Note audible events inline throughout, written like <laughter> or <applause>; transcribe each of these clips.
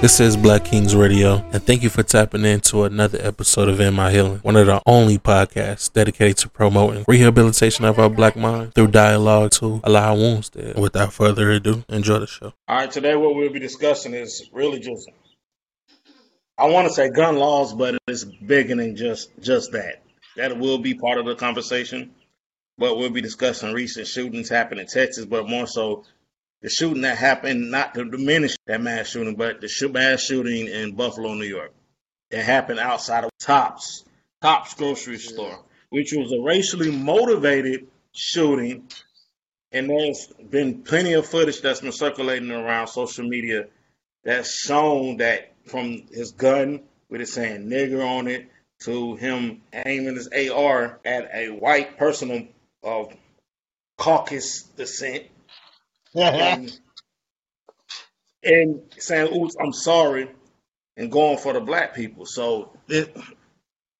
This is Black Kings Radio, and thank you for tapping into another episode of In My Healing, one of the only podcasts dedicated to promoting rehabilitation of our black mind through dialogue to allow wounds dead. Without further ado, enjoy the show. All right, today what we'll be discussing is really just I want to say gun laws, but it's bigger than just just that. That will be part of the conversation, but we'll be discussing recent shootings happened in Texas, but more so the shooting that happened, not to diminish that mass shooting, but the mass shooting in Buffalo, New York, that happened outside of Tops, Tops grocery store, which was a racially motivated shooting. And there's been plenty of footage that's been circulating around social media that's shown that from his gun with it saying nigger on it to him aiming his AR at a white person of caucus descent and, saying, "Oops, I'm sorry," and going for the black people. So,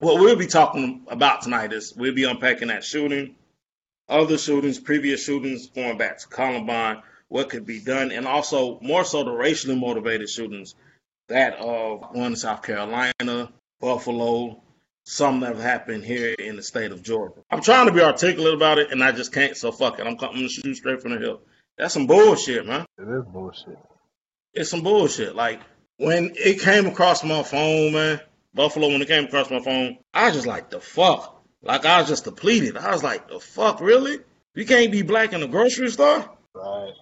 what we'll be talking about tonight is we'll be unpacking that shooting, other shootings, previous shootings going back to Columbine, what could be done, and also more so the racially motivated shootings that of one in South Carolina, Buffalo, some that have happened here in the state of Georgia. I'm trying to be articulate about it, and I just can't. So fuck it. I'm, I'm gonna shoot straight from the hip. That's some bullshit, man. It is bullshit. It's some bullshit. Like when it came across my phone, man, Buffalo, when it came across my phone, I was just like, the fuck? Like I was just depleted. I was like, the fuck, really? You can't be black in a grocery store? Right.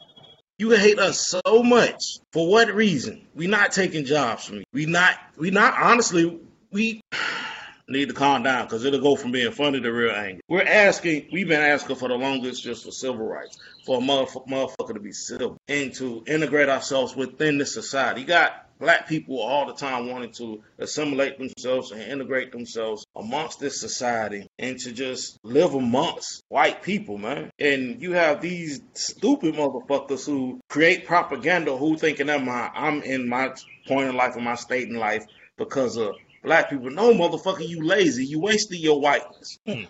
You hate us so much. For what reason? We not taking jobs from you. We not we not honestly, we <sighs> need to calm down because it'll go from being funny to real angry. We're asking, we've been asking for the longest just for civil rights, for a motherf- motherfucker to be civil and to integrate ourselves within the society. You got black people all the time wanting to assimilate themselves and integrate themselves amongst this society and to just live amongst white people, man. And you have these stupid motherfuckers who create propaganda who thinking that my I'm in my point in life in my state in life because of black people. No, motherfucker, you lazy. You wasted your whiteness. Hmm.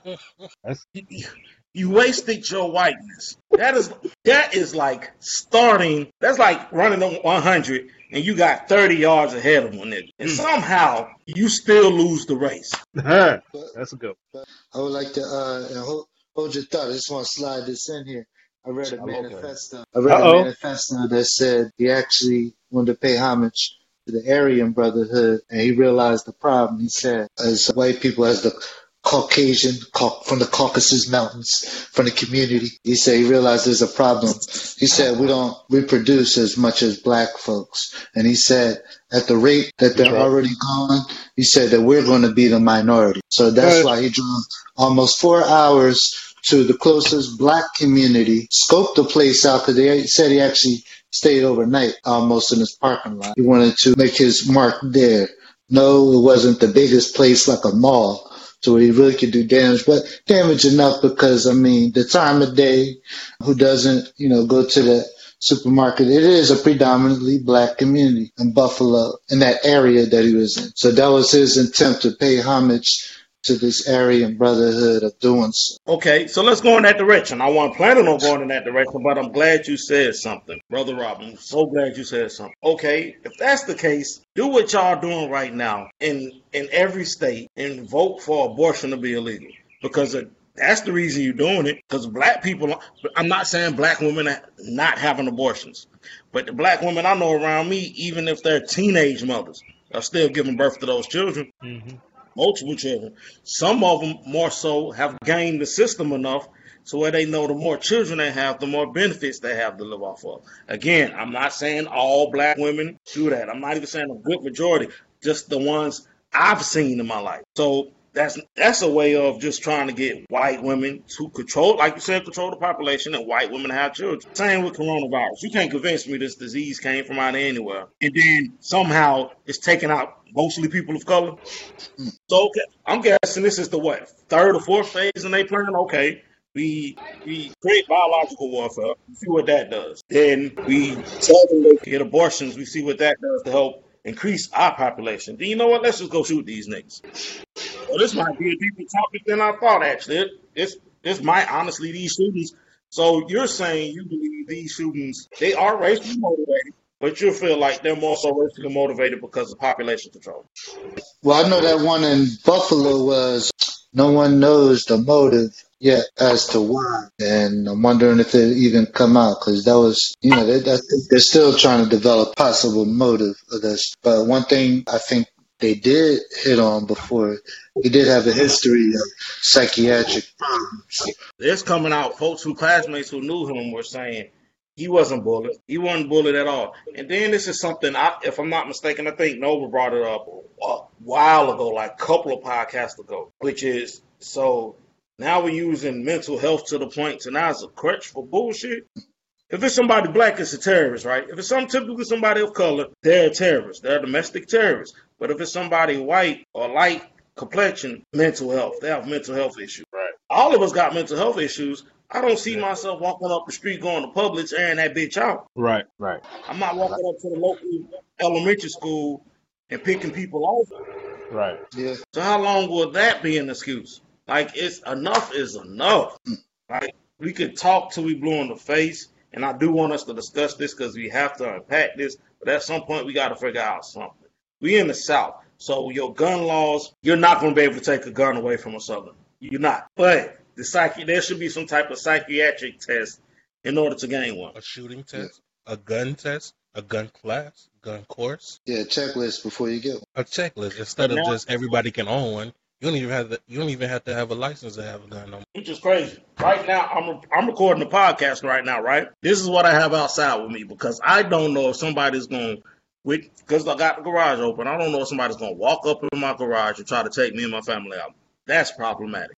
<laughs> you, you wasted your whiteness. That is that is like starting. That's like running on 100 and you got 30 yards ahead of one nigga, and somehow you still lose the race. That's a good. One. I would like to uh, hold, hold your thought. I just want to slide this in here. I read a manifesto. I read Uh-oh. a manifesto that said he actually wanted to pay homage to the Aryan Brotherhood, and he realized the problem. He said, as white people, as the Caucasian from the Caucasus Mountains, from the community. He said he realized there's a problem. He said we don't reproduce as much as black folks. And he said at the rate that they're already gone, he said that we're going to be the minority. So that's why he drove almost four hours to the closest black community, scoped the place out because they said he actually stayed overnight almost in his parking lot. He wanted to make his mark there. No, it wasn't the biggest place like a mall to where he really could do damage, but damage enough because I mean the time of day, who doesn't, you know, go to the supermarket. It is a predominantly black community in Buffalo, in that area that he was in. So that was his attempt to pay homage to this Aryan brotherhood of doing so. Okay, so let's go in that direction. I wasn't planning on going in that direction, but I'm glad you said something, Brother Robin. So glad you said something. Okay, if that's the case, do what y'all doing right now in in every state and vote for abortion to be illegal because that's the reason you're doing it. Because black people, I'm not saying black women are not having abortions, but the black women I know around me, even if they're teenage mothers, are still giving birth to those children. Mm-hmm multiple children. Some of them more so have gained the system enough so where they know the more children they have, the more benefits they have to live off of. Again, I'm not saying all black women do that. I'm not even saying a good majority, just the ones I've seen in my life. So that's that's a way of just trying to get white women to control, like you said, control the population, and white women have children. Same with coronavirus. You can't convince me this disease came from out of anywhere, and then somehow it's taking out mostly people of color. So I'm guessing this is the what third or fourth phase in they plan. Okay, we we create biological warfare. See what that does. Then we tell them they get abortions. We see what that does to help increase our population. Then you know what? Let's just go shoot these niggas. Well, this might be a deeper topic than I thought. Actually, this this might honestly these shootings. So you're saying you believe these shootings they are racially motivated, but you feel like they're more so racially motivated because of population control. Well, I know that one in Buffalo was no one knows the motive yet as to why, and I'm wondering if it even come out because that was, you know, they, they're still trying to develop possible motive of this. But one thing I think they did hit on before. He did have a history of psychiatric problems. It's coming out. Folks who classmates who knew him were saying he wasn't bullied. He wasn't bullied at all. And then this is something, I, if I'm not mistaken, I think Nova brought it up a while ago, like a couple of podcasts ago, which is so now we're using mental health to the point to now it's a crutch for bullshit. If it's somebody black, it's a terrorist, right? If it's some typically somebody of color, they're a terrorist. They're a domestic terrorist. But if it's somebody white or light complexion, mental health, they have mental health issues. Right. All of us got mental health issues. I don't see yeah. myself walking up the street going to Publix airing that bitch out. Right, right. I'm not walking up to the local elementary school and picking people off. Right. Yeah. So how long will that be an excuse? Like it's enough is enough. Like we could talk till we blue in the face, and I do want us to discuss this because we have to unpack this. But at some point, we got to figure out something. We in the South, so your gun laws, you're not going to be able to take a gun away from a Southern. You're not. But the psyche, there should be some type of psychiatric test in order to gain one. A shooting test, yeah. a gun test, a gun class, gun course. Yeah, checklist before you get one. A checklist instead of just everybody can own one. You don't even have to. You don't even have to have a license to have a gun. No Which is crazy. Right now, I'm I'm recording the podcast right now. Right. This is what I have outside with me because I don't know if somebody's going with because I got the garage open. I don't know if somebody's to walk up in my garage and try to take me and my family out. That's problematic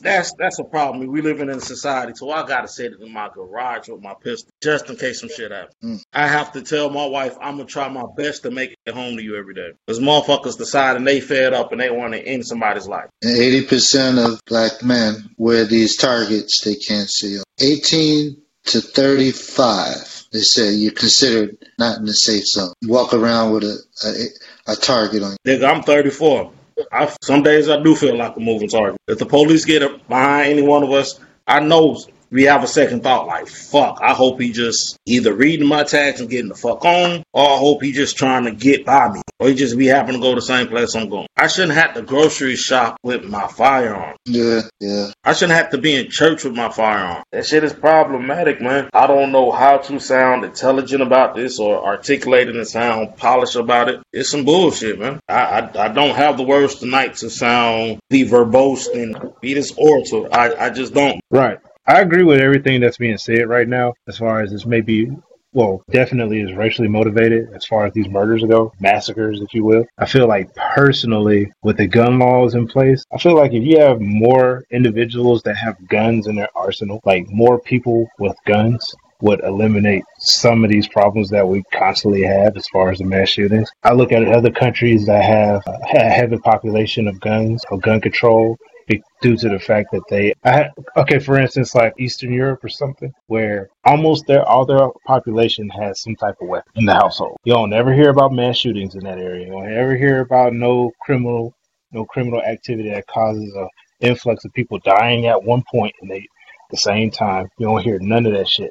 that's that's a problem. We living in a society, so I gotta sit in my garage with my pistol just in case some shit happens. Mm. I have to tell my wife I'm gonna try my best to make it home to you every day. Because motherfuckers decide and they fed up and they want to end somebody's life. And eighty percent of black men wear these targets they can't see. Eighteen to thirty-five. They say you're considered not in the safe zone. Walk around with a a, a target on you. Nigga, I'm 34. I, some days I do feel like a moving target. If the police get behind any one of us, I know we have a second thought like, fuck, I hope he just either reading my tags and getting the fuck on, or I hope he just trying to get by me, or he just we happen to go to the same place I'm going. I shouldn't have to grocery shop with my firearm. Yeah, yeah. I shouldn't have to be in church with my firearm. That shit is problematic, man. I don't know how to sound intelligent about this or articulated and sound polished about it. It's some bullshit, man. I, I, I don't have the words tonight to sound be verbose and be this orator. I, I just don't. Right. I agree with everything that's being said right now, as far as this may be, well, definitely is racially motivated as far as these murders go, massacres, if you will. I feel like personally, with the gun laws in place, I feel like if you have more individuals that have guns in their arsenal, like more people with guns, would eliminate some of these problems that we constantly have as far as the mass shootings. I look at other countries that have uh, a heavy population of guns or gun control due to the fact that they I, okay for instance like eastern europe or something where almost their all their population has some type of weapon in the household. You don't ever hear about mass shootings in that area. You don't ever hear about no criminal no criminal activity that causes a influx of people dying at one point and they at the same time. You don't hear none of that shit.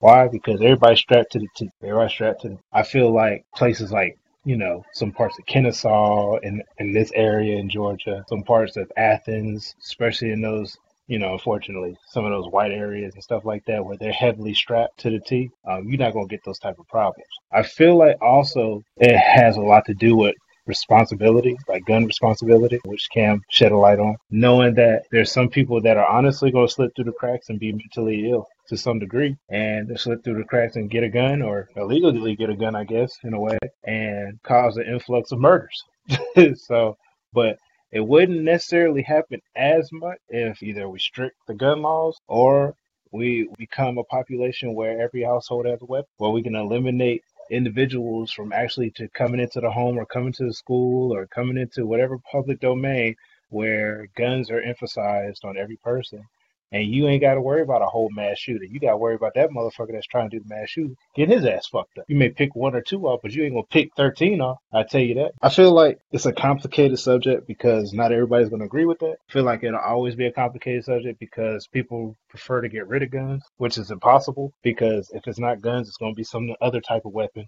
Why? Because everybody's strapped to the t- everybody's strapped to the, i feel like places like you know, some parts of Kennesaw in, in this area in Georgia, some parts of Athens, especially in those, you know, unfortunately, some of those white areas and stuff like that where they're heavily strapped to the T, um, you're not going to get those type of problems. I feel like also it has a lot to do with responsibility, like gun responsibility, which Cam shed a light on, knowing that there's some people that are honestly going to slip through the cracks and be mentally ill to some degree and slip through the cracks and get a gun or illegally get a gun, I guess, in a way, and cause an influx of murders. <laughs> so, but it wouldn't necessarily happen as much if either we strict the gun laws or we become a population where every household has a weapon, where we can eliminate individuals from actually to coming into the home or coming to the school or coming into whatever public domain where guns are emphasized on every person and you ain't got to worry about a whole mass shooter. You got to worry about that motherfucker that's trying to do the mass shooting, getting his ass fucked up. You may pick one or two off, but you ain't gonna pick thirteen off. I tell you that. I feel like it's a complicated subject because not everybody's gonna agree with that. I feel like it'll always be a complicated subject because people prefer to get rid of guns, which is impossible because if it's not guns, it's gonna be some other type of weapon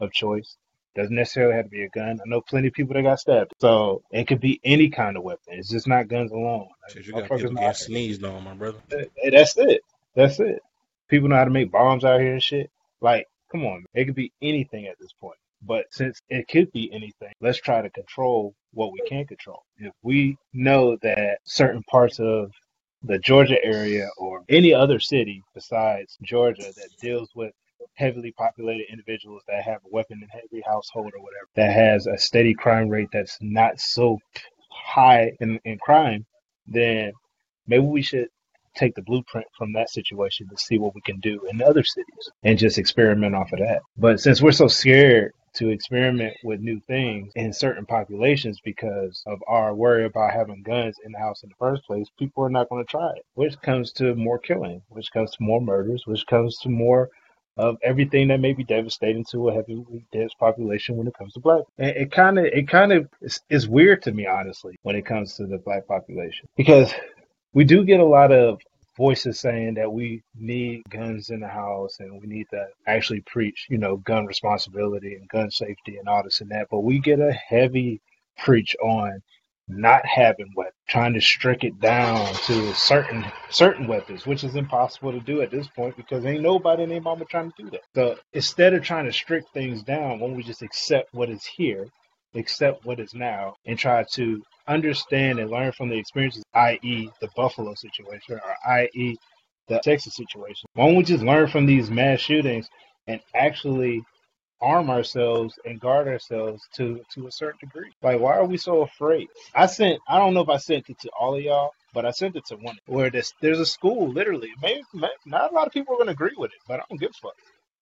of choice. Doesn't necessarily have to be a gun. I know plenty of people that got stabbed. So it could be any kind of weapon. It's just not guns alone. Shit, you got people getting sneezed on, my brother. Hey, that's it. That's it. People know how to make bombs out here and shit. Like, come on, it could be anything at this point. But since it could be anything, let's try to control what we can control. If we know that certain parts of the Georgia area or any other city besides Georgia that deals with heavily populated individuals that have a weapon in every household or whatever, that has a steady crime rate that's not so high in, in crime, then maybe we should take the blueprint from that situation to see what we can do in other cities and just experiment off of that. But since we're so scared to experiment with new things in certain populations because of our worry about having guns in the house in the first place, people are not going to try it, which comes to more killing, which comes to more murders, which comes to more of everything that may be devastating to a heavily dense population when it comes to black. And it kind of, it kind of is, weird to me, honestly, when it comes to the black population, because we do get a lot of voices saying that we need guns in the house and we need to actually preach, you know, gun responsibility and gun safety and all this and that. But we get a heavy preach on not having weapons, trying to strict it down to certain certain weapons, which is impossible to do at this point because ain't nobody in their mama trying to do that. So instead of trying to strict things down, don't we just accept what is here, accept what is now, and try to understand and learn from the experiences, i.e., the Buffalo situation, or i.e., the Texas situation. Why don't we just learn from these mass shootings and actually arm ourselves and guard ourselves to to a certain degree? Like, why are we so afraid? I sent, I don't know if I sent it to all of y'all, but I sent it to one where there's, there's a school, literally. Maybe, maybe not a lot of people are going to agree with it, but I don't give a fuck.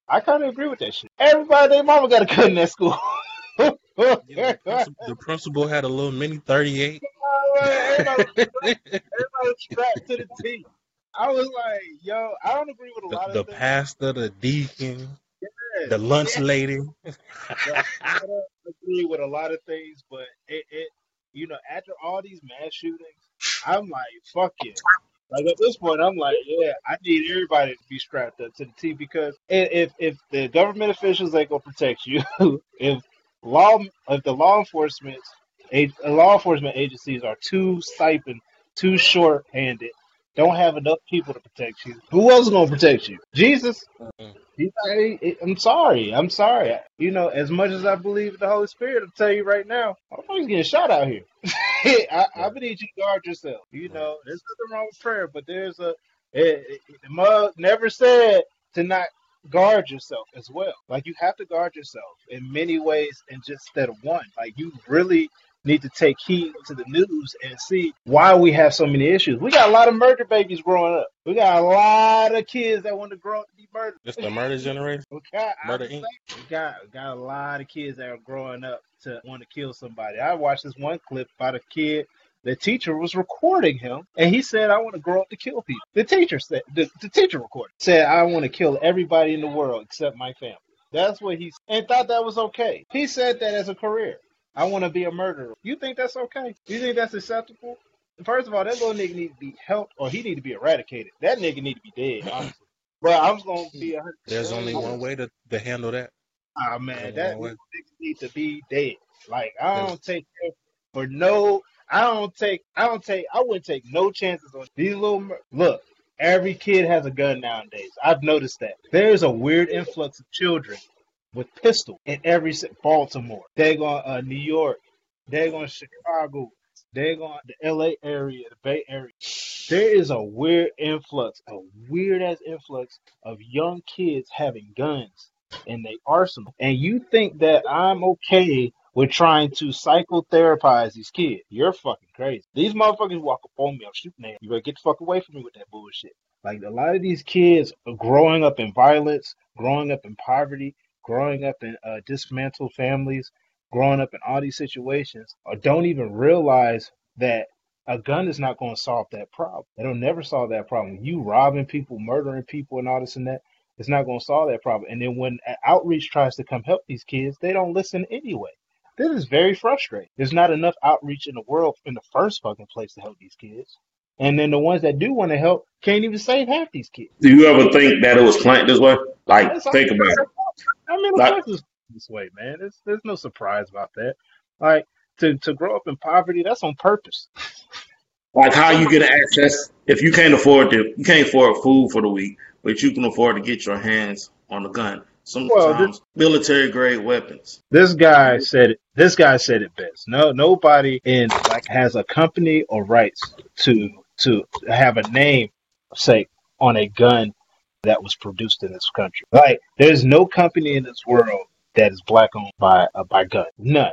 I kind of agree with that shit. Everybody, their mama got a gun in that school. Yeah, the, principal, the principal had a little mini 38. <laughs> everybody, everybody strapped to the T. I was like, yo, I don't agree with a The, lot the of things. pastor, the deacon, Yeah, the lunch yeah. lady. <laughs> But I don't agree with a lot of things, but it, it, you know, after all these mass shootings, I'm like, fuck it. Like at this point, I'm like, yeah, I need everybody to be strapped up to the T because if if the government officials ain't gonna protect you, <laughs> if law if the law enforcement a- law enforcement agencies are too stipend, too short handed, don't have enough people to protect you, who else is gonna protect you? Jesus. Mm. He's like, I'm sorry. I'm sorry. You know, as much as I believe in the Holy Spirit, I'll tell you right now, I'm getting shot out here. <laughs> I, I would need you to guard yourself. You know, there's nothing wrong with prayer, but there's a, it, it, the mug never said to not guard yourself as well. Like you have to guard yourself in many ways and just instead of one. Like you really need to take heed to the news and see why we have so many issues. We got a lot of murder babies growing up. We got a lot of kids that want to grow up to be murdered. It's the murder generation. <laughs> We got, Murder Inc. we got we got a lot of kids that are growing up to want to kill somebody. I watched this one clip about a kid. The teacher was recording him, and he said, "I want to grow up to kill people." The teacher said, "The, the teacher recorded said, I want to kill everybody in the world except my family." That's what he said. and thought that was okay. He said that as a career. I want to be a murderer. You think that's okay? You think that's acceptable? First of all, that little nigga need to be helped, or he need to be eradicated. That nigga need to be dead, honestly. But I'm gonna be a hundred. There's only one way to, to handle that. Ah man, that only one way. nigga need to be dead. Like I don't take care for no. I don't take. I don't take. I wouldn't take no chances on these little. mur- Look, every kid has a gun nowadays. I've noticed that. There's a weird influx of children with pistol in every Baltimore. They're going uh, New York. They're going Chicago. They're going the L.A. area, the Bay Area. There is a weird influx, a weird ass influx of young kids having guns in their arsenal. And you think that I'm okay with trying to psychotherapize these kids? You're fucking crazy. These motherfuckers walk up on me, I'm shooting you. You better get the fuck away from me with that bullshit. Like a lot of these kids are growing up in violence, growing up in poverty, growing up in uh, dismantled families, growing up in all these situations, or don't even realize that a gun is not going to solve that problem. It'll never solve that problem. You robbing people, murdering people, and all this and that, it's not going to solve that problem. And then when outreach tries to come help these kids, they don't listen anyway. This is very frustrating. There's not enough outreach in the world in the first fucking place to help these kids. And then the ones that do want to help can't even save half these kids. Do you ever think that it was planned this way? Like, think about it. I mean, of course, it's, this way, man. There's there's no surprise about that. Like to to grow up in poverty, that's on purpose. Like how you get access if you can't afford to you can't afford food for the week, but you can afford to get your hands on a gun. Sometimes well, this, military grade weapons. This guy said it. This guy said it best. No, nobody in like has a company or rights to to have a name say on a gun that was produced in this country. Like, there's no company in this world that is black owned by uh, by gun. None.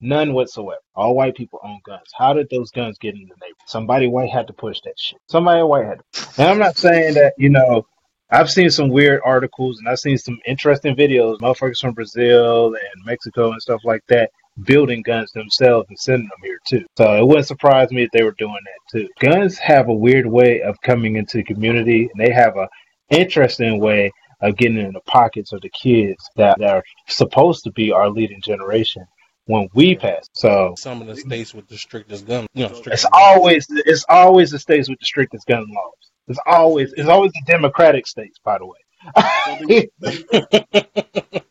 None whatsoever. All white people own guns. How did those guns get in the neighborhood? Somebody white had to push that shit. Somebody white had to. And I'm not saying that, you know, I've seen some weird articles and I've seen some interesting videos, motherfuckers from Brazil and Mexico and stuff like that, building guns themselves and sending them here too. So it wouldn't surprise me if they were doing that too. Guns have a weird way of coming into the community and they have a interesting way of getting in the pockets of the kids that, that are supposed to be our leading generation when we pass. So some of the states with the strictest gun, you know, it's always it's always the states with the strictest gun laws. It's always it's always the Democratic states, by the way. <laughs>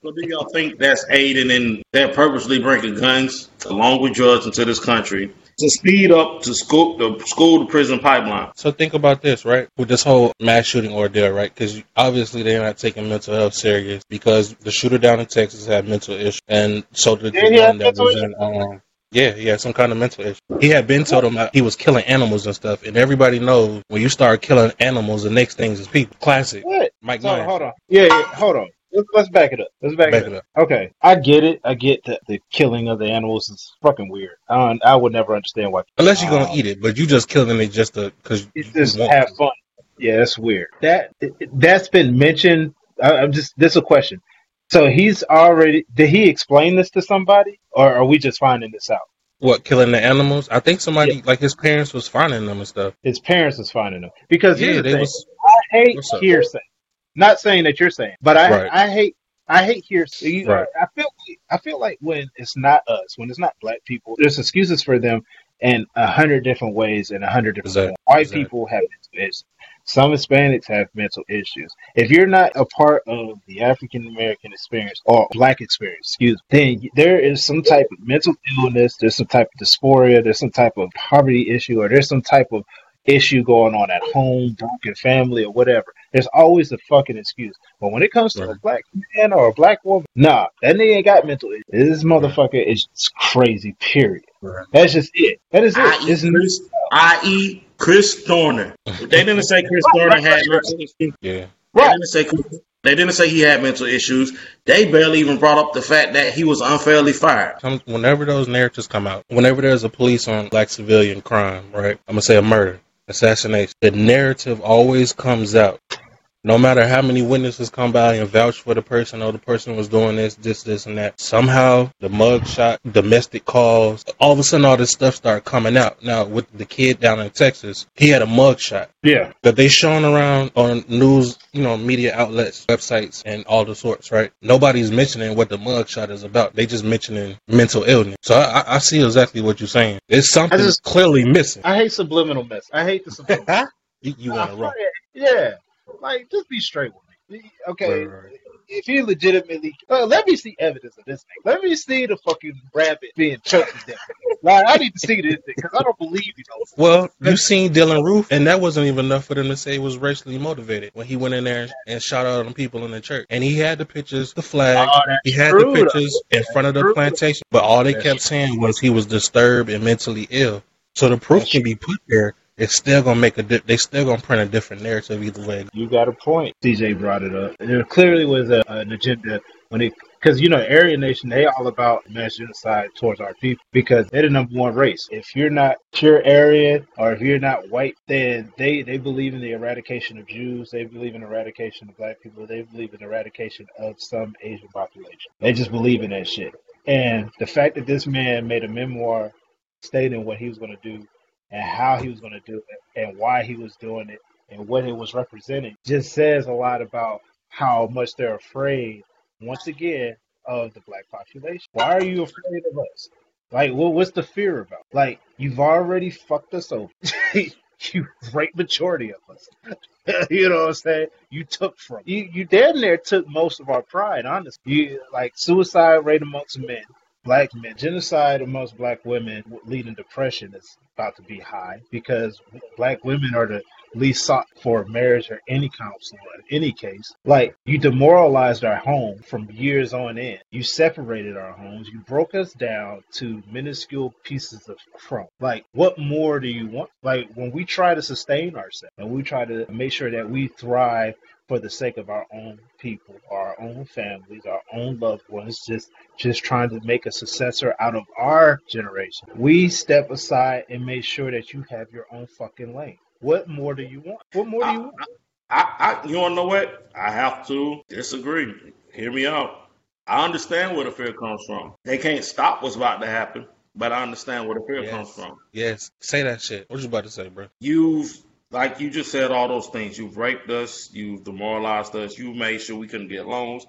so, do, y'all think that's aiding in they're purposely bringing guns along with drugs into this country to speed up to school the school to prison pipeline. So think about this, right? With this whole mass shooting ordeal, right? Because obviously they're not taking mental health serious because the shooter down in Texas had mental issues, and so did the yeah, one that was in. Um, yeah, he had some kind of mental issue. He had been told him he was killing animals and stuff, and everybody knows when you start killing animals, the next thing is people. Classic. What? Mike so, Hold on. Yeah, yeah, hold on. Let's, let's back it up. Let's back, back it, up. it, up. Okay, I get it. I get that the killing of the animals is fucking weird. I, I would never understand why. Unless you're gonna um, eat it, but you just killing it just to because you just have fun. Yeah, that's weird. That that's been mentioned. I, I'm just this is a question. So he's already did he explain this to somebody, or are we just finding this out? What killing the animals? I think somebody yeah. like his parents was finding them and stuff. His parents was finding them because yeah, they was, I hate hearsay. Not saying that you're saying, but I right. I hate I hate hearsay. Right. I feel I feel like when it's not us, when it's not black people, there's excuses for them in a hundred different ways and a hundred different exactly. White exactly. people have mental issues. Some Hispanics have mental issues. If you're not a part of the African American experience or black experience, excuse me, then there is some type of mental illness, there's some type of dysphoria, there's some type of poverty issue, or there's some type of issue going on at home, broken family, or whatever. There's always a fucking excuse. But when it comes to right. a black man or a black woman, nah, that nigga ain't got mental issues. This motherfucker is crazy, period. Right. That's just it. That is it. It's Chris, I.e. Chris Dorner. They didn't say Chris Dorner had mental issues. Yeah. Right. They didn't say they didn't say he had mental issues. They barely even brought up the fact that he was unfairly fired. Whenever those narratives come out, whenever there's a police on black civilian crime, right? I'm gonna say a murder assassination, the narrative always comes out no matter how many witnesses come by and vouch for the person or the person was doing this, this, this, and that, somehow the mug shot, domestic calls, all of a sudden all this stuff started coming out. Now with the kid down in Texas, he had a mug shot. Yeah. That they shown around on news, you know, media outlets, websites, and all the sorts, right? Nobody's mentioning what the mug shot is about. They just mentioning mental illness. So I, I see exactly what you're saying. It's something just, clearly missing. I hate subliminal mess. I hate the <laughs> subliminal. you, you want to run. Yeah. Like, just be straight with me. Okay, right, right. if he legitimately, uh, let me see evidence of this thing. Let me see the fucking rabbit being choked to death. Like, I need to see this thing because I don't believe you know. Well, you seen Dylann Roof, and that wasn't even enough for them to say it was racially motivated when he went in there and shot out on people in the church. And he had the pictures, the flag, oh, he had true, the pictures though. in front of the plantation, but all they that's kept saying was he was disturbed and mentally ill. So the proof can be put there it's still gonna make a. Di- they still gonna print a different narrative either way. You got a point. CJ brought it up. There clearly was a, an agenda when it because you know Aryan Nation they all about mass genocide towards our people because they're the number one race. If you're not pure Aryan or if you're not white, then they they believe in the eradication of Jews. They believe in eradication of black people. They believe in eradication of some Asian population. They just believe in that shit. And the fact that this man made a memoir stating what he was going to do and how he was going to do it and why he was doing it and what it was representing just says a lot about how much they're afraid, once again, of the black population. Why are you afraid of us? Like, well, what's the fear about? Like, you've already fucked us over. <laughs> you raped majority of us. <laughs> you know what I'm saying? You took from you. You damn near took most of our pride. Honestly, you like suicide rate amongst men black men. Genocide amongst black women leading depression is about to be high because black women are the least sought for marriage or any counseling in any case. Like you demoralized our home from years on end. You separated our homes. You broke us down to minuscule pieces of crumb. Like what more do you want? Like when we try to sustain ourselves and we try to make sure that we thrive for the sake of our own people, our own families, our own loved ones, just just trying to make a successor out of our generation. We step aside and make sure that you have your own fucking lane. What more do you want? What more do you want? I, I, you want to know what? I have to disagree. Hear me out. I understand where the fear comes from. They can't stop what's about to happen, but I understand where the fear yes. comes from. Yes, say that shit. What you about to say, bro? You've like you just said all those things. You've raped us, you've demoralized us, You've made sure we couldn't get loans,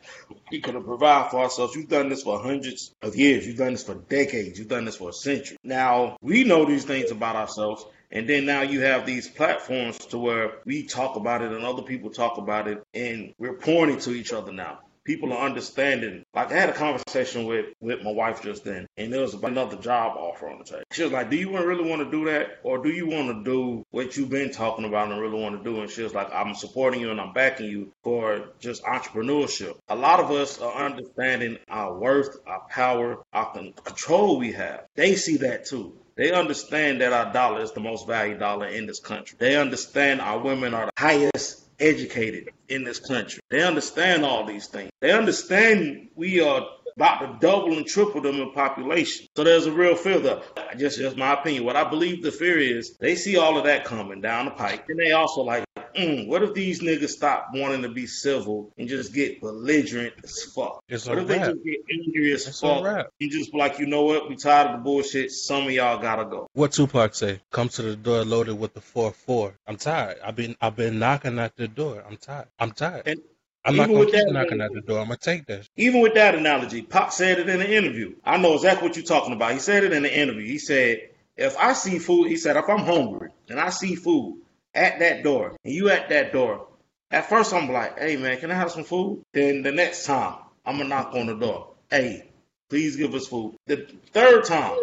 we couldn't provide for ourselves. You've done this for hundreds of years, you've done this for decades, you've done this for a century. Now we know these things about ourselves, and then now you have these platforms to where we talk about it and other people talk about it, and we're pointing to each other now people are understanding. Like I had a conversation with with my wife just then, and there was another job offer on the table. She was like, "Do you really want to do that, or do you want to do what you've been talking about and really want to do?" And she was like, "I'm supporting you and I'm backing you for just entrepreneurship." A lot of us are understanding our worth, our power, our control we have. They see that too. They understand that our dollar is the most valued dollar in this country. They understand our women are the highest educated in this country. They understand all these things. They understand we are about to double and triple them in population. So there's a real fear there. Just just my opinion. What I believe the fear is they see all of that coming down the pike. And they also like mm, what if these niggas stop wanting to be civil and just get belligerent as fuck? It's what if they just get angry as it's fuck and just be like, you know what? We tired of the bullshit. Some of y'all gotta go. What Tupac say? Come to the door loaded with the four four. I'm tired. I've been I've been knocking at the door. I'm tired. I'm tired. And I'm not gonna keep knocking at the door. I'm gonna take this. Even with that analogy, Pop said it in an interview. I know exactly what you're talking about. He said it in the interview. He said, if I see food, he said, if I'm hungry and I see food, at that door and you at that door, at first I'm like, hey man, can I have some food? Then the next time I'm gonna knock on the door. Hey, please give us food. The third time,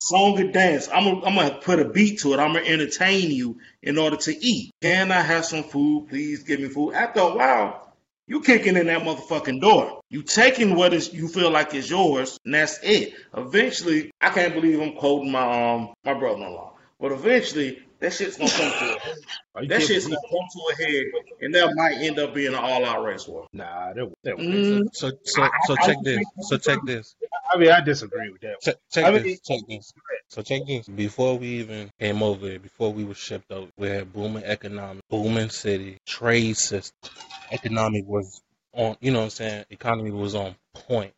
song and dance. I'm gonna, I'm gonna put a beat to it. I'm gonna entertain you in order to eat. Can I have some food? Please give me food. After a while, you kicking in that motherfucking door. You taking what is you feel like is yours, and that's it. Eventually, I can't believe I'm quoting my um my brother-in-law, but eventually that shit's gonna come to a head. <laughs> That shit's gonna come to a head, and that might end up being an all-out race war. Nah, that, that mm. so so so check this. So check this. I mean, I disagree with that. Check, check I mean, this. Check this. So check this. Before we even came over here, before we were shipped over, we had booming economic, booming city, trade system. Economic was on. You know what I'm saying? Economy was on point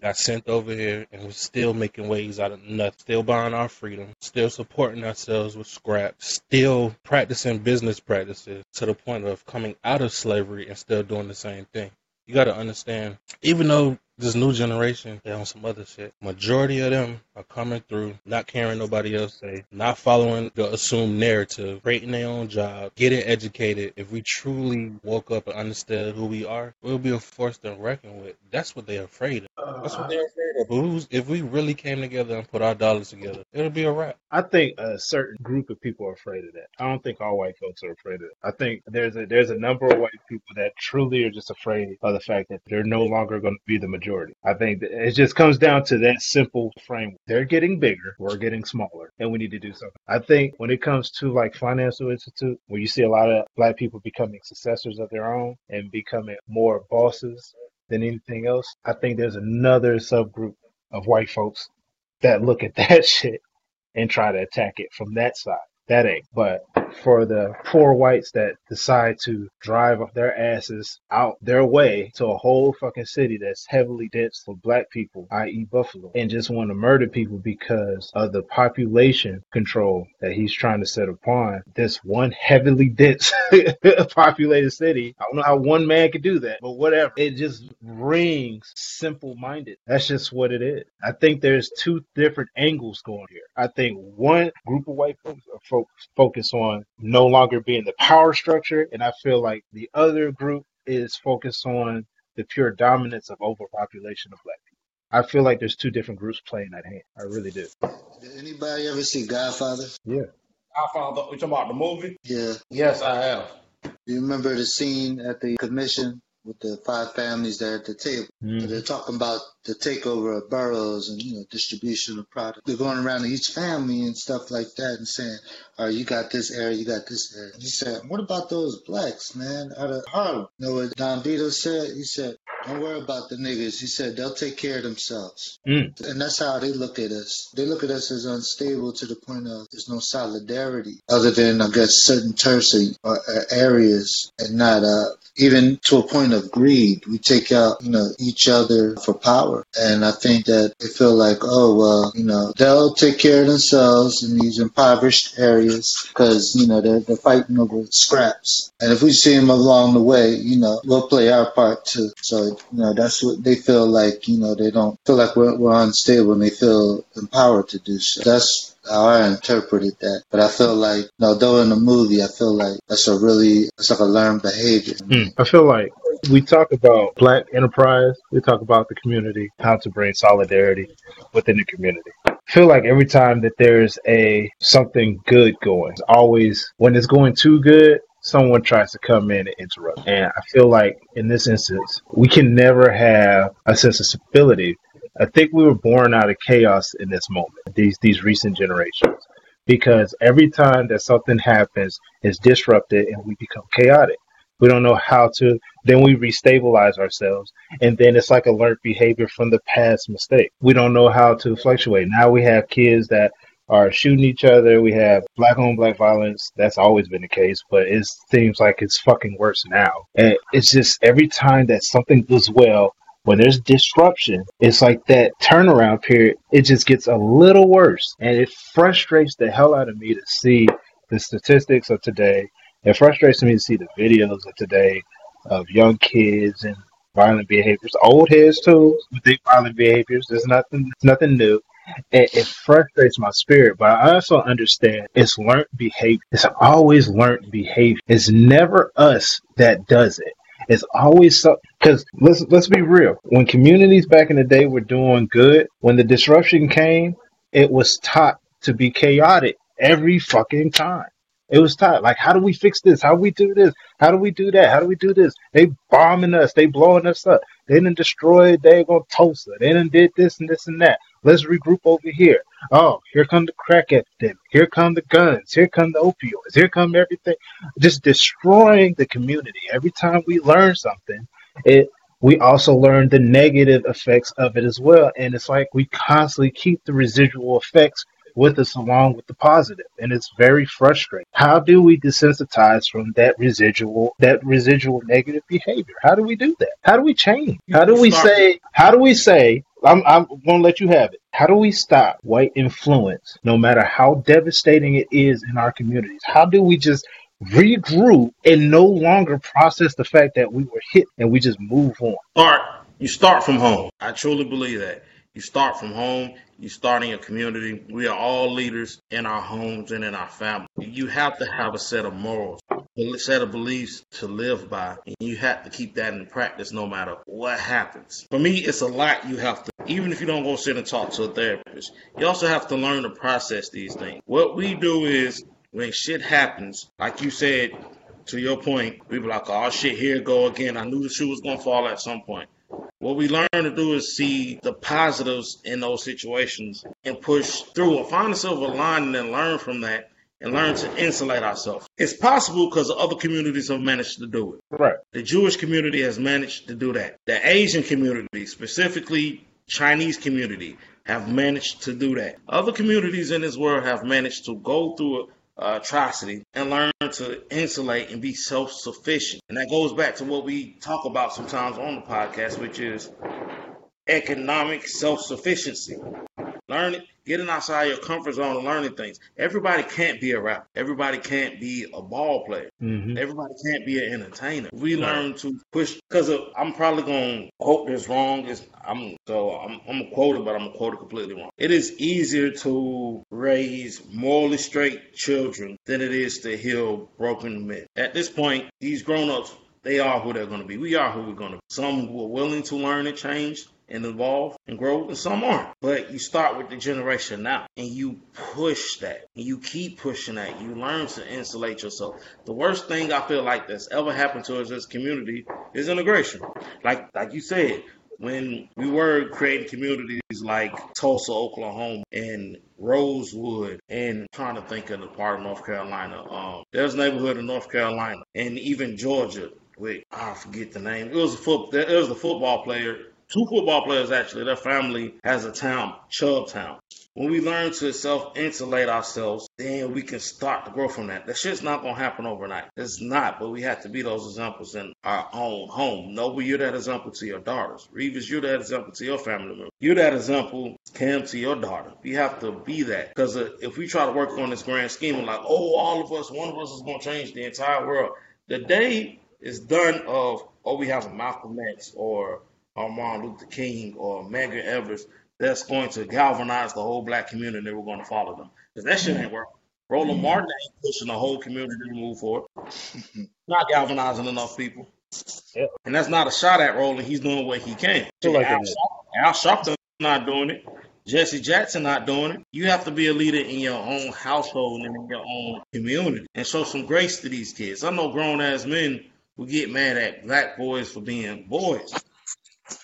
got sent over here and we're still making ways out of nothing. Still buying our freedom, still supporting ourselves with scrap, still practicing business practices to the point of coming out of slavery and still doing the same thing. You got to understand, even though this new generation, they on some other shit. Majority of them are coming through, not caring nobody else say, not following the assumed narrative, creating their own job, getting educated. If we truly woke up and understood who we are, we'll be a force to reckon with. That's what they're afraid of. That's what they're afraid of. If we really came together and put our dollars together, it'll be a wrap. I think a certain group of people are afraid of that. I don't think all white folks are afraid of it. I think there's a there's a number of white people that truly are just afraid of the fact that they're no longer going to be the majority majority. I think it just comes down to that simple framework. They're getting bigger, we're getting smaller, and we need to do something. I think when it comes to like financial institute, where you see a lot of black people becoming successors of their own and becoming more bosses than anything else, I think there's another subgroup of white folks that look at <laughs> that shit and try to attack it from that side. That ain't. But for the poor whites that decide to drive their asses out their way to a whole fucking city that's heavily dense for black people, i.e. Buffalo, and just want to murder people because of the population control that he's trying to set upon this one heavily dense <laughs> populated city. I don't know how one man could do that, but whatever. It just rings simple minded. That's just what it is. I think there's two different angles going here. I think one group of white folks are fo- focus on on no longer being the power structure, and I feel like the other group is focused on the pure dominance of overpopulation of black people. I feel like there's two different groups playing that hand. I really do. Did anybody ever see Godfather? Yeah. Godfather, you talking about the movie? Yeah. Yes, I have. Do you remember the scene at the commission with the five families there at the table? Mm. They're talking about the takeover of boroughs and you know distribution of product. They're going around to each family and stuff like that and saying, "All right, you got this area, you got this area." And he said, "What about those blacks, man, out of Harlem?" You know what Don Vito said? He said, "Don't worry about the niggas." He said, "They'll take care of themselves." Mm. And that's how they look at us. They look at us as unstable to the point of there's no solidarity other than I guess certain tertiary uh, areas and not uh, even to a point of greed. We take out you know each other for power. And I think that they feel like, oh, well, you know, they'll take care of themselves in these impoverished areas because, you know, they're, they're fighting over scraps. And if we see them along the way, you know, we'll play our part too. So, you know, that's what they feel like, you know, they don't feel like we're, we're unstable and they feel empowered to do so. That's how I interpreted that. But I feel like, you know, though in the movie, I feel like that's a really, it's like a learned behavior. Mm. I feel like we talk about black enterprise, we talk about the community, how to bring solidarity within the community. I feel like every time that there's a something good going, always when it's going too good, someone tries to come in and interrupt. And I feel like in this instance, we can never have a sense of stability. I think we were born out of chaos in this moment, these these recent generations. Because every time that something happens, it's disrupted and we become chaotic. We don't know how to. Then we restabilize ourselves, and then it's like a learned behavior from the past mistake. We don't know how to fluctuate. Now we have kids that are shooting each other. We have black on black violence. That's always been the case, but it seems like it's fucking worse now. And it's just every time that something goes well, when there's disruption, it's like that turnaround period. It just gets a little worse, and it frustrates the hell out of me to see the statistics of today it frustrates me to see the videos of today of young kids and violent behaviors, old heads too with their violent behaviors. There's nothing, nothing new. It, frustrates my spirit, but I also understand it's learned behavior. It's always learned behavior. It's never us that does it. It's always so because let's let's be real. When communities back in the day were doing good, when the disruption came, it was taught to be chaotic every fucking time. It was tight. Like, how do we fix this? How do we do this? How do we do that? How do we do this? They bombing us. They blowing us up. They didn't destroy They gonna Tulsa. They didn't did this and this and that. Let's regroup over here. Oh, here come the crack epidemic. Here come the guns. Here come the opioids. Here come everything. Just destroying the community. Every time we learn something, it we also learn the negative effects of it as well. And it's like we constantly keep the residual effects with us along with the positive and it's very frustrating how do we desensitize from that residual that residual negative behavior how do we do that how do we change how do we say how do we say I'm, I'm going to let you have it. How do we stop white influence, no matter how devastating it is in our communities? How do we just regroup and no longer process the fact that we were hit and we just move on? Start. You start from home. I truly believe that. You start from home. You start in your community. We are all leaders in our homes and in our family. You have to have a set of morals, a set of beliefs to live by. And you have to keep that in practice no matter what happens. For me, it's a lot you have to, even if you don't go sit and talk to a therapist, you also have to learn to process these things. What we do is when shit happens, like you said, to your point, we're like, oh shit, here go again. I knew the shoe was gonna fall at some point. What we learn to do is see the positives in those situations and push through or find a silver lining and learn from that and learn to insulate ourselves. It's possible because other communities have managed to do it. Right. The Jewish community has managed to do that. The Asian community, specifically Chinese community, have managed to do that. Other communities in this world have managed to go through uh, atrocity and learn to insulate and be self sufficient. And that goes back to what we talk about sometimes on the podcast, which is economic self sufficiency. Learn getting outside your comfort zone and learning things. Everybody can't be a rapper. Everybody can't be a ball player. Mm-hmm. Everybody can't be an entertainer. We learn to push because I'm probably going to quote this wrong. It's, I'm so I'm, I'm gonna quote it, but I'm gonna quote it completely wrong. It is easier to raise morally straight children than it is to heal broken men. At this point, these grown-ups they are who they're going to be. We are who we're going to be. Some who are willing to learn and change and evolve and grow, and some aren't. But you start with the generation now, and you push that, and you keep pushing that. You learn to insulate yourself. The worst thing I feel like that's ever happened to us as a community is integration. Like like you said, when we were creating communities like Tulsa, Oklahoma, and Rosewood, and trying to think of the part of North Carolina. Um, there's a neighborhood in North Carolina, and even Georgia. Wait, I forget the name. It was a foot. It was the football player two football players actually, their family has a town, Chubb Town. When we learn to self insulate ourselves, then we can start to grow from that. That shit's not gonna happen overnight. It's not, but we have to be those examples in our own home. Noble, you're that example to your daughters. Reeves, you're that example to your family member. You're that example, Cam, to your daughter. We have to be that. Because uh, if we try to work on this grand scheme of like, oh, all of us, one of us is gonna change the entire world. The day is done of, oh, we have a Malcolm X or Martin Luther King or Medgar Evers that's going to galvanize the whole black community and we're going to follow them. Because that shit ain't working. Roland Martin ain't pushing the whole community to move forward. <laughs> not galvanizing enough people. Yeah. And that's not a shot at Roland. He's doing what he can. Like Al, Al Sharpton not doing it. Jesse Jackson not doing it. You have to be a leader in your own household and in your own community and show some grace to these kids. I know grown ass men who get mad at black boys for being boys.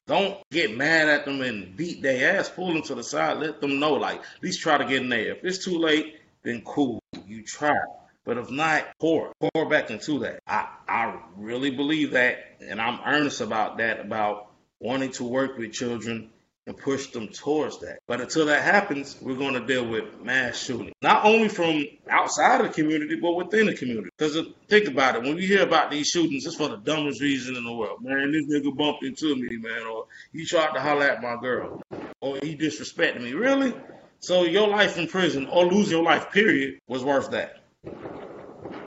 Don't get mad at them and beat their ass. Pull them to the side. Let them know, like, at least try to get in there. If it's too late, then cool. You try. But if not, pour, pour back into that. I, I really believe that, and I'm earnest about that, about wanting to work with children and push them towards that. But until that happens, we're going to deal with mass shooting, not only from outside of the community, but within the community. Because think about it, when we hear about these shootings, it's for the dumbest reason in the world. Man, this nigga bumped into me, man, or he tried to holler at my girl, or he disrespected me. Really? So your life in prison or losing your life, period, was worth that.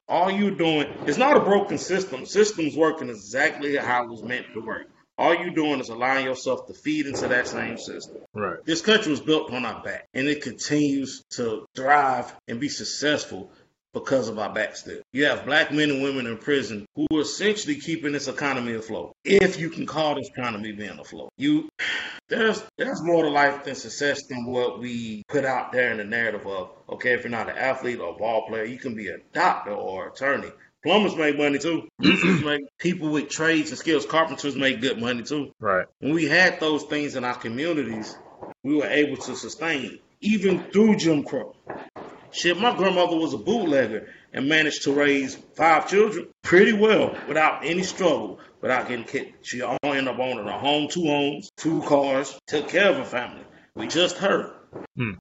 All you're doing, it's not a broken system. System's working exactly how it was meant to work. All you're doing is allowing yourself to feed into that same system. Right. This country was built on our back, and it continues to thrive and be successful because of our back still. You have black men and women in prison who are essentially keeping this economy afloat. If you can call this economy being afloat. You there's there's more to life than success than what we put out there in the narrative of okay, if you're not an athlete or a ball player, you can be a doctor or attorney. Plumbers make money too. <clears throat> make, people with trades and skills, carpenters make good money too. Right. When we had those things in our communities, we were able to sustain even through Jim Crow. Shit, my grandmother was a bootlegger and managed to raise five children pretty well without any struggle, without getting kicked. She all ended up owning a home, two homes, two cars, took care of her family. We just heard. Hmm.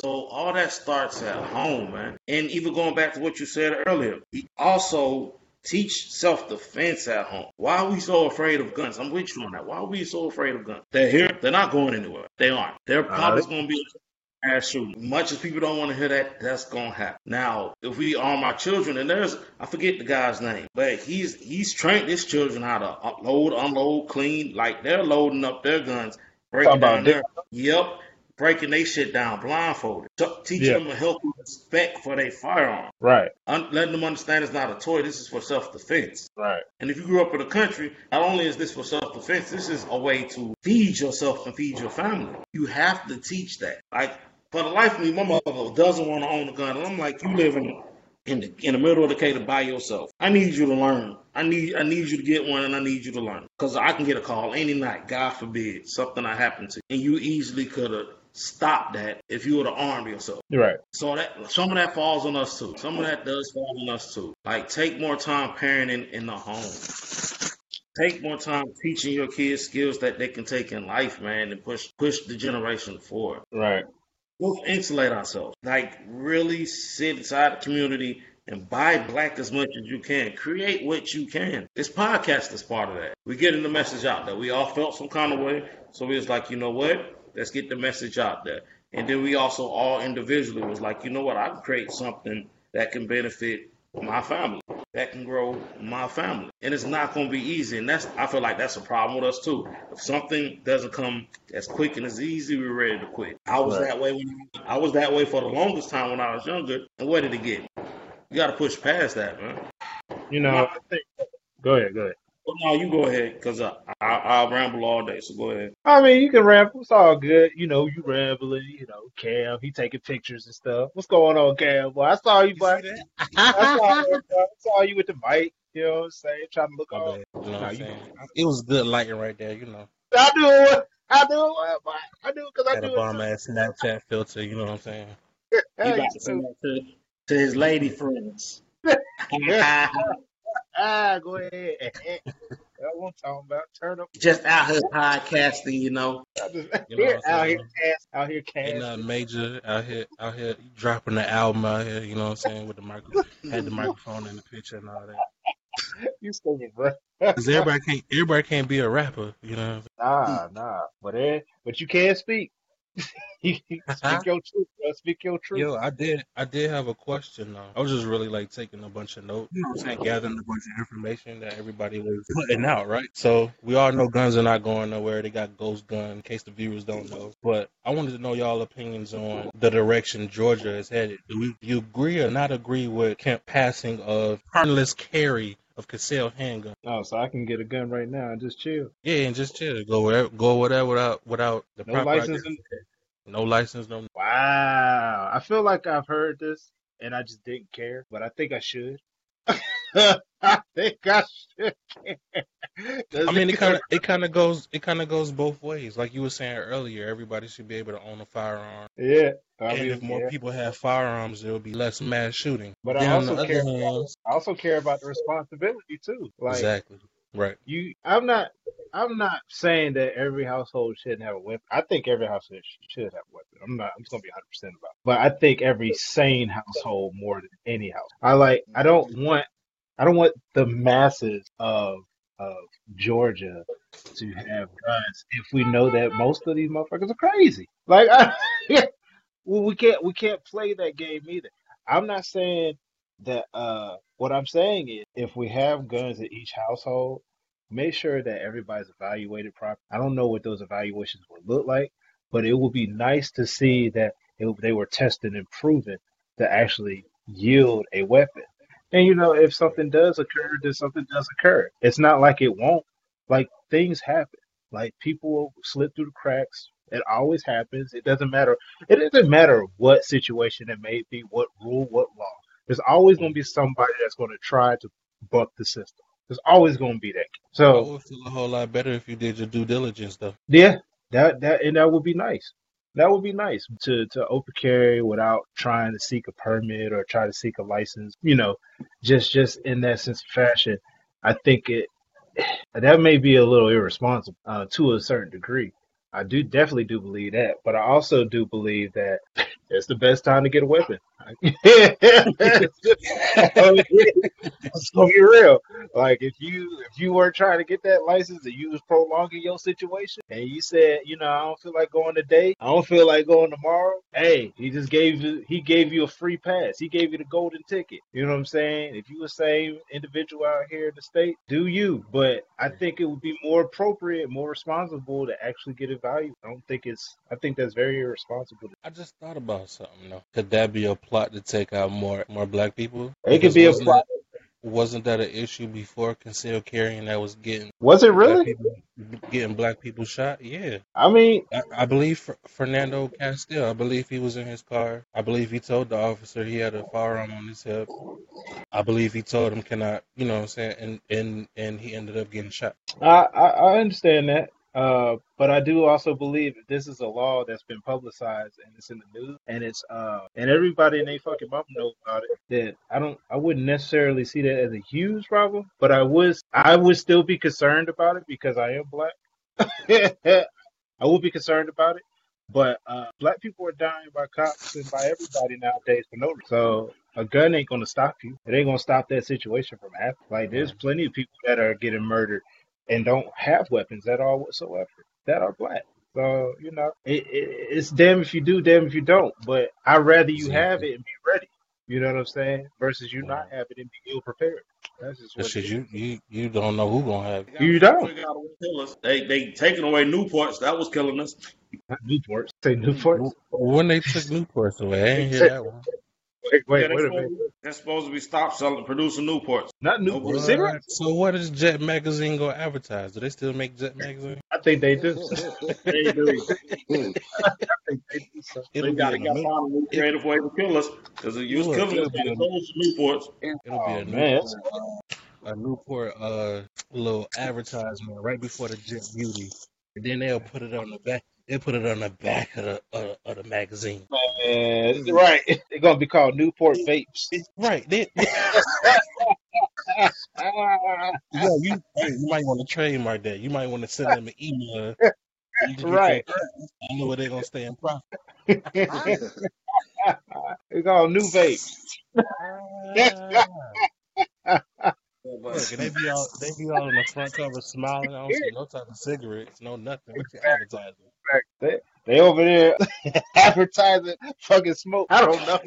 So all that starts at home, man. And even going back to what you said earlier, also teach self-defense at home. Why are we so afraid of guns? I'm with you on that. Why are we so afraid of guns? They're here. They're not going anywhere. They aren't. They're probably uh, going to be ass shooting. Much as people don't want to hear that, that's gonna happen. Now, if we arm our children, and there's I forget the guy's name, but he's he's trained his children how to load, unload, clean. Like they're loading up their guns, breaking down their. Yep breaking they shit down blindfolded. teaching yeah. them a healthy respect for their firearm. Right. Un- letting them understand it's not a toy. This is for self defense. Right. And if you grew up in the country, not only is this for self defense, this is a way to feed yourself and feed your family. You have to teach that. Like for the life of me, my mother doesn't want to own a gun, and I'm like, you live in in the in the middle of the Decatur by yourself. I need you to learn. I need I need you to get one, and I need you to learn because I can get a call any night. God forbid something I happen to, and you easily could have stop that if you were to arm yourself. Right. So that some of that falls on us too. Some of that does fall on us too. Like take more time parenting in the home. Take more time teaching your kids skills that they can take in life, man, and push push the generation forward. Right. We'll insulate ourselves. Like really sit inside the community and buy black as much as you can. Create what you can. This podcast is part of that. We're getting the message out that we all felt some kind of way. So we was like, you know what? Let's get the message out there. And then we also all individually was like, you know what? I can create something that can benefit my family, that can grow my family. And it's not going to be easy. And that's, I feel like that's a problem with us too. If something doesn't come as quick and as easy, we're ready to quit. I was right. that way when I was that way for the longest time when I was younger. And where did it get? You got to push past that, man. You know, I think. Go ahead. Go ahead. Well, no, you go ahead because I, I, will ramble all day. So go ahead. I mean, you can ramble. It's all good. You know, you rambling. You know, Cam, he taking pictures and stuff. What's going on, Cam? Well, I saw you, but I, saw, I saw you with the mic. You know what I'm saying? Trying to look on. You know what I'm saying? It was good lighting right there. You know. I do it. I do it. I do it because I do a bomb ass Snapchat filter. You know what I'm saying? <laughs> he about to send that to, to his lady friends. <laughs> <laughs> ah, go ahead. That's what I'm talking about. Turn up. Just out here podcasting, you know. you know <laughs> out here, cast, out here casting. And, major out here, out here dropping the album out here. You know what I'm saying? With the microphone, had the microphone in the picture and all that. <laughs> you stupid, bro. <laughs> Because everybody can't, everybody can't be a rapper, you know. Nah, nah. But eh, but you can speak. <laughs> Uh-huh. speak your truth, bro. Speak your truth. Yo, I did. I did have a question though. I was just really like taking a bunch of notes, you know what I'm saying, gathering a bunch of information that everybody was <laughs> putting out, right? So we all know guns are not going nowhere. They got ghost gun, in case the viewers don't know. But I wanted to know y'all opinions on the direction Georgia is headed. Do, we, do you agree or not agree with Kemp passing of permitless carry of concealed handgun. Oh, so I can get a gun right now and just chill. Yeah, and just chill. Go whatever, go whatever without without the no license. No license, no. Wow, I feel like I've heard this and I just didn't care, but I think I should. I think I should. I mean, it kind of it kind of goes it kind of goes both ways. Like you were saying earlier, everybody should be able to own a firearm. Yeah. I and mean, if more yeah. people have firearms, there will be less mass shooting. But I also care. I also care about the responsibility too. Like, exactly. Right. You, I'm not. I'm not saying that every household shouldn't have a weapon. I think every household should have a weapon. I'm not. I'm just gonna be 100 percent about. It. But I think every sane household more than any house. I like. I don't want. I don't want the masses of of Georgia to have guns if we know that most of these motherfuckers are crazy. Like, I, <laughs> well, we can't we can't play that game either. I'm not saying that uh what I'm saying is if we have guns in each household, make sure that everybody's evaluated properly. I don't know what those evaluations will look like, but it would be nice to see that it, they were tested and proven to actually yield a weapon. And you know, if something does occur, then something does occur. It's not like it won't. Like things happen. Like people will slip through the cracks. It always happens. It doesn't matter. It doesn't matter what situation it may be, what rule, what law. There's always going to be somebody that's going to try to buck the system. There's always going to be that. So I would feel a whole lot better if you did your due diligence, though. Yeah, that that and that would be nice. That would be nice to to open carry without trying to seek a permit or try to seek a license. You know, just just in that sense of fashion. I think it <sighs> that may be a little irresponsible uh, to a certain degree. I do definitely do believe that, but I also do believe that <laughs> it's the best time to get a weapon. <laughs> Let's be real. Like if you if you were trying to get that license and you was prolonging your situation and you said, you know, I don't feel like going today, I don't feel like going tomorrow. Hey, he just gave you he gave you a free pass. He gave you the golden ticket. You know what I'm saying? If you the same individual out here in the state, do you. But I think it would be more appropriate, more responsible to actually get a value. I don't think it's I think that's very irresponsible. I just thought about something though. Could that be a plot to take out more more black people? It could be a plot. wasn't that an issue before concealed carrying that was getting? Was it really people, getting black people shot? Yeah. I mean, I, I believe Fernando Castile. I believe he was in his car. I believe he told the officer he had a firearm on his hip. I believe he told him, "Can I?" You know what I'm saying? And and and he ended up getting shot. I I, I understand that. Uh, but I do also believe that this is a law that's been publicized and it's in the news and it's uh and everybody in they fucking mom knows about it. That I don't I wouldn't necessarily see that as a huge problem, but I was, I would still be concerned about it because I am black. <laughs> I would be concerned about it. But uh, black people are dying by cops and by everybody nowadays for no reason. So a gun ain't gonna stop you. It ain't gonna stop that situation from happening. Like there's plenty of people that are getting murdered and don't have weapons at all whatsoever that are black. So you know, it, it, it's damn if you do, damn if you don't. But I'd rather you have it and be ready. You know what I'm saying? Versus you not have it and be ill prepared. That's just what you you you don't know who gonna have it. You don't. They they taking away Newports. That was killing us. Newports. Say Newports. When they took Newports away, I ain't hear that one. Wait, wait, yeah, wait a minute. They're supposed to be stop selling, producing Newports. Not Newport cigarettes. So what is Jet Magazine going to advertise? Do they still make Jet Magazine? I think they do. <laughs> they do. <laughs> It'll got to find a new creative way to kill us because it used killing us by those Newports. It'll be a Newport, a Newport uh, little advertisement right before the Jet Beauty, and then they'll put it on the back. They put it on the back of the uh, of the magazine. Man, right. <laughs> They're gonna be called Newport vapes. Right. They, <laughs> yeah, you, you might want to trademark that. You might want to send them an email. right. I know where they're gonna stay in profit. <laughs> it's called new vape. Look, they be all they be all on the front cover smiling. I don't see no type of cigarettes, no nothing. What's your advertising? They, they over there <laughs> advertising fucking smoke. I don't know.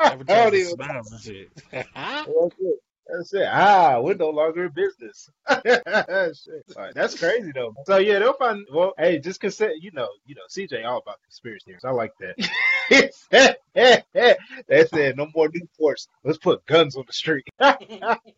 I don't smiles and shit. <laughs> That's it. Ah, we're no longer in business. <laughs> right, that's crazy though. So yeah, they'll find. Well, hey, just consider. You know, you know, CJ all about conspiracy theories. I like that. <laughs> they said no more Newports. Let's put guns on the street. <laughs> no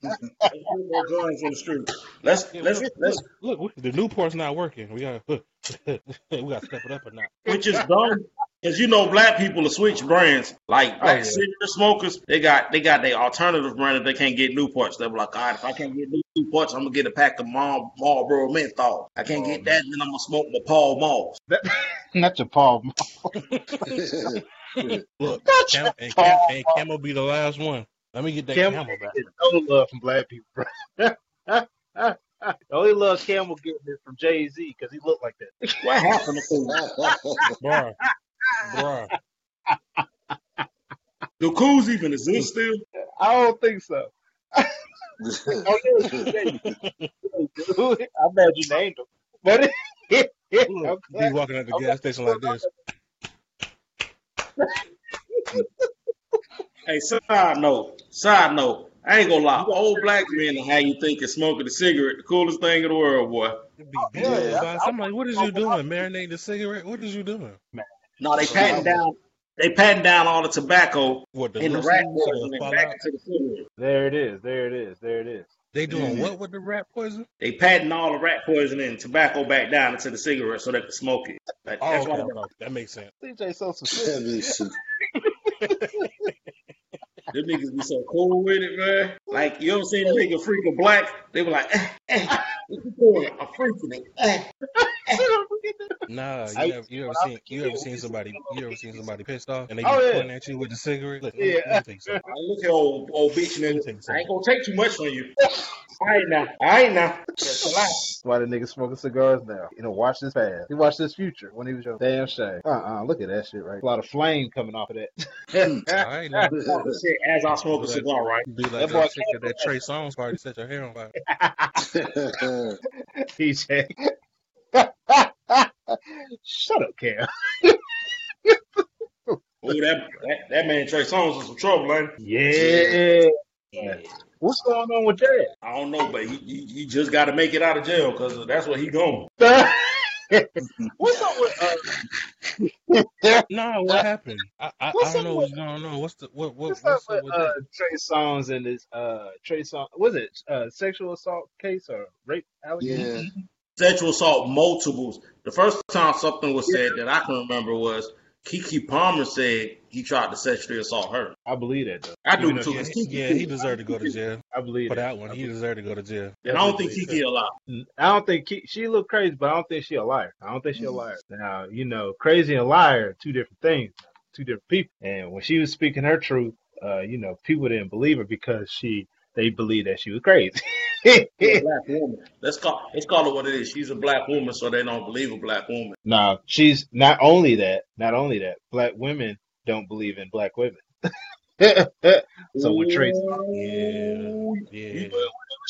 more guns on the street. Let's Yeah, let's look, let's. look, look, the Newport's not working. We got we got to step it up or not. Which is dumb. Because you know, black people will switch brands. Like oh, black yeah. cigarette smokers, they got they got their alternative brand if they can't get Newports. They're like, all right, if I can't get Newports, I'm gonna get a pack of Mar- Marlboro menthol. I can't get oh, that, then I'm gonna smoke my Pall Malls. That, <laughs> not your Paul. <laughs> Look, Not Cam, your and, Cam, Paul. and Cam will be the last one. Let me get that Camel camel back. is no love from black people. bro. the only love Camel getting is from Jay Z because he looked like that. What happened to Kool? Bruh, <laughs> The Do Kools even exist still? I don't think so. <laughs> oh yeah, Jay Z. I'm mad you named him, but Look, I'm be walking at the I'm gas station like this. <laughs> Hey, side note, side note. I ain't gonna lie, old black men and how you think is smoking a cigarette the coolest thing in the world, boy. It'd be beautiful, boss. I'm like, what is you doing? Marinating the cigarette? What is you doing? No, they patting down, they patting down all the tobacco What the in the rat poison and back into the cigarette. There it is. There it is. There it is. They doing Mhm. what with the rat poison? They patting all the rat poison and tobacco back down into the cigarette so they can smoke it. That- Oh, that's okay, why they- okay. that makes sense. <laughs> CJ so <laughs> specific. <laughs> them niggas be so cool with it, man. Like you ever seen a nigga freak a black? They were like, eh, eh, what you doing? I'm freaking it. Eh. Nah, I- you ever, you ever seen you ever seen somebody you ever seen somebody pissed off and they Oh, be yeah. pointing at you with the cigarette? Look, let me- Yeah. let me tell. I look at old old bitch Let me nigga. I ain't gonna take too much from you. I ain't now. I ain't now. Just. Why the nigga smoking cigars now? You know, watch this past. He watched this future when he was young. Damn shame. Uh uh look at that shit, right? A lot of flame coming off of that. now. Talking shit as I smoke a cigar, right? Be like That that, boy chick at that Trey Songz party set your hair on fire. <laughs> <laughs> that. TJ. Shut up, Cam. <laughs> Oh, that, that that man Trey Songz is in some trouble, man. Yeah. Yeah. What's going on with that? I don't know, but he, he, he just got to make it out of jail because that's where he going. <laughs> What's up with uh? <laughs> Nah, what happened? I I, What's I don't know with- what's going on. What's the what what What's up what's up with with uh. Trey Songz and his uh Trey Song? Was it uh sexual assault case or rape allegation? Yeah. Sexual assault, multiples. The first time something was said that I can remember was Keke Palmer said he tried to sexually assault her. I believe that though. I do too. He, Keke- <laughs> yeah, he deserved to go to jail <laughs> I believe for that. that one. He deserved to go to jail. And I don't think Keke allowed. I don't think Ki- she looked crazy, but I don't think she a liar. I don't think she a liar. Now, you know, crazy and liar two different things, two different people. And when she was speaking her truth, uh, you know, people didn't believe her because she they believed that she was crazy. <laughs> Black woman. Let's call let's call it what it is. She's a black woman, so they don't believe a black woman. no, she's not only that, not only that, black women don't believe in black women. <laughs> so with Trey, yeah, yeah.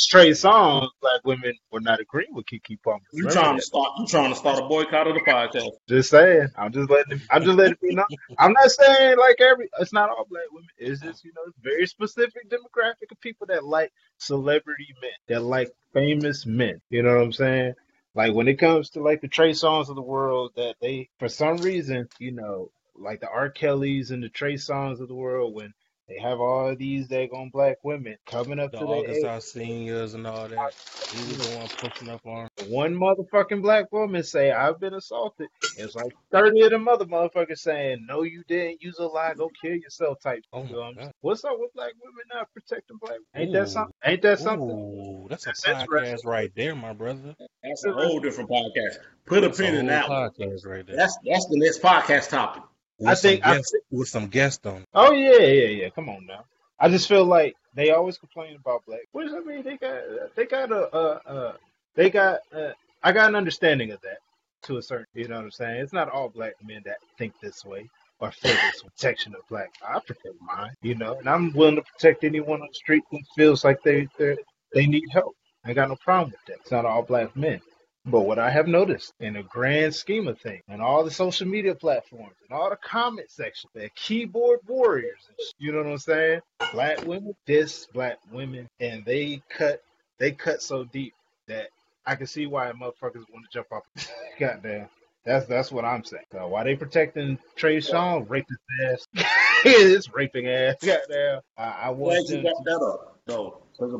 Trey Songz, black women were not agreeing with Keke Palmer. You trying to start? You trying to start a boycott of the podcast? Just saying. I'm just letting. I'm just letting you know. I'm not saying like every. It's not all black women. It's just you know very specific demographic of people that like celebrity men, that like famous men. You know what I'm saying? Like when it comes to like the Trey Songz of the world, that they for some reason, you know, like the R. Kellys and the Trey Songz of the world, when they have all these daggone black women coming up The to their August age. Alsinias and all that. He was the one pushing up on. One motherfucking black woman say, I've been assaulted. It's like 30 of them other motherfuckers saying, No, you didn't. Use a lie. Go kill yourself type. Oh You know what my I'm god. saying? What's up with black women not protecting black women? Ain't that something? Ain't that something? Ooh, that's a That's interesting. podcast right there, my brother. That's a whole different podcast. Put a That's a pin in whole that one. podcast right there. That's that's the next podcast topic. I think- I guests, with some guests on. Oh, yeah, yeah, yeah. Come on now. I just feel like they always complain about black. Which, I mean, they got, they got a, uh, uh, they got, uh, I got an understanding of that to a certain, you know what I'm saying? It's not all black men that think this way or feel this protection of black. I protect mine, you know, and I'm willing to protect anyone on the street who feels like they they they need help. I got no problem with that. It's not all black men. But mm-hmm. what I have noticed in the grand scheme of things, and all the social media platforms, and all the comment section, the keyboard warriors, and sh- you know what I'm saying? Black women, this black women, and they cut, they cut so deep that I can see why motherfuckers want to jump off. <laughs> Goddamn. That's that's what I'm saying. So why they protecting Trey Sean, rapist ass, <laughs> it's raping ass. Goddamn. I, I Glad want you them got that up, though, because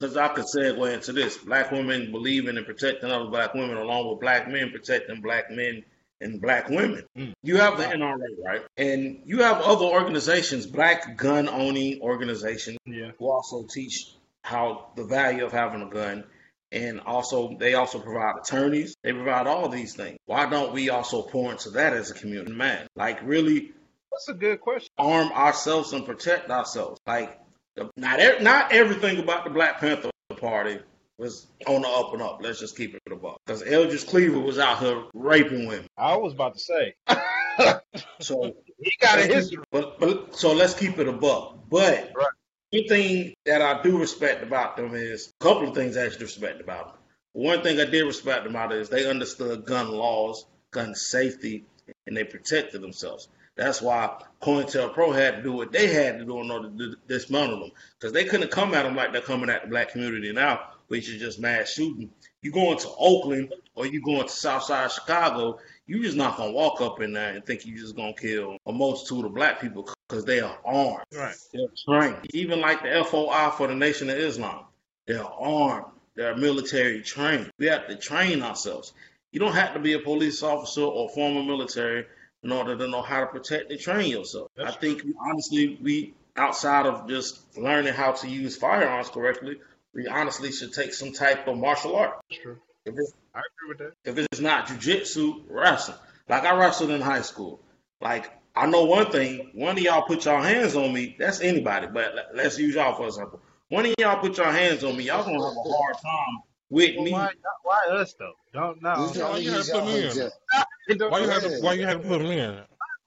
I could segue into this. Black women believing in protecting other black women, along with black men protecting black men and black women. Mm. You have the NRA, right? And you have other organizations, black gun owning organizations, Yeah. who also teach how the value of having a gun. And also, they also provide attorneys. They provide all these things. Why don't we also pour into that as a community, man? Like, really That's a good question. arm ourselves and protect ourselves. Like the, not e- not everything about the Black Panther Party was on the up and up. Let's just keep it above. Because Eldridge Cleaver was out here raping women. I was about to say. <laughs> So he got a history. but but so let's keep it above. But Right. one thing that I do respect about them is a couple of things I actually respect about them. One thing I did respect about it is they understood gun laws, gun safety, and they protected themselves. That's why COINTELPRO had to do what they had to do in order to dismantle them. Because they couldn't come at them like they're coming at the black community now, which is just mass shooting. You going to Oakland or you going to Southside Chicago, you just not going to walk up in there and think you just going to kill a multitude of black people because they are armed. Right. They're trained. Even like the FOI for the Nation of Islam, they're armed. They're military trained. We have to train ourselves. You don't have to be a police officer or former military in order to know how to protect and train yourself. That's I think honestly, we outside of just learning how to use firearms correctly, we honestly should take some type of martial art. That's true. If it's I agree with that. if it's not jujitsu, wrestling. Like I wrestled in high school. Like I know one thing. One of y'all put your hands on me. That's anybody, but let- let's use y'all for example. One of y'all put your hands on me. Y'all gonna have a hard time with Well, me. why, why us though? Don't know. He's why trying you gotta put me in? Why you had to? Why you had to put him in?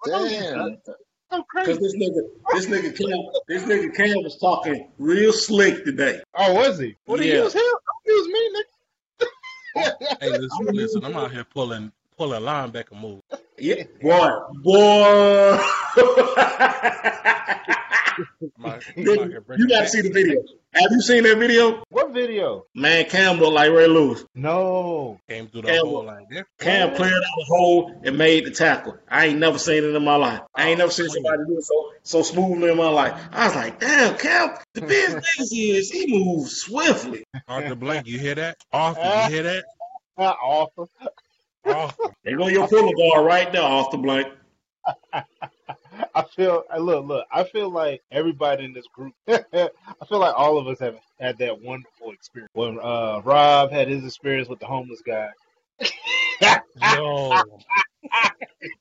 Damn. so Cause this nigga, this nigga Cam, this nigga Cam was talking real slick today. Oh, was he? What did he Yeah. use him? Don't use me, nigga. Hey, listen, listen. I'm out here pulling pulling linebacker moves. Yeah, boy, boy. <laughs> I'm out, I'm out here breaking you gotta see the video. Have you seen that video? What video? Man, Cam looked like Ray Lewis. No. Came through the Cam- hole like this. Cam cleared out the hole and made the tackle. I ain't never seen it in my life. I ain't oh, never seen somebody do it so so smoothly in my life. I was like, damn, Cam. The best thing <laughs> is he moves swiftly. Arthur Blank, you hear that? Arthur, you hear that? Not <laughs> awful. Arthur. There go your puller guard right there off the blank. <laughs> I feel. I Look, look. I feel like everybody in this group. <laughs> I feel like all of us have had that wonderful experience. When uh, Rob had his experience with the homeless guy. <laughs> Yo,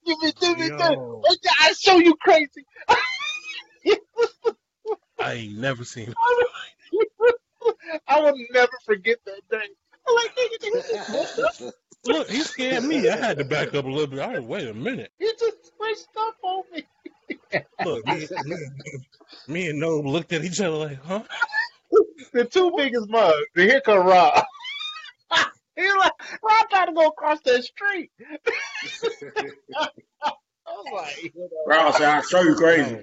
You be do me yo, I show you crazy. I ain't never seen. I will never forget that day. I'm like, nigga, nigga, Look, he scared me. I had to back up a little bit. I wait a minute. he just switched up on me. Look, me, me, me and Nob looked at each other like, huh? <laughs> the two biggest mugs. And here come Rob. <laughs> He's like, Rob trying to go across that street. <laughs> I was like, Rob said, I'll show you crazy.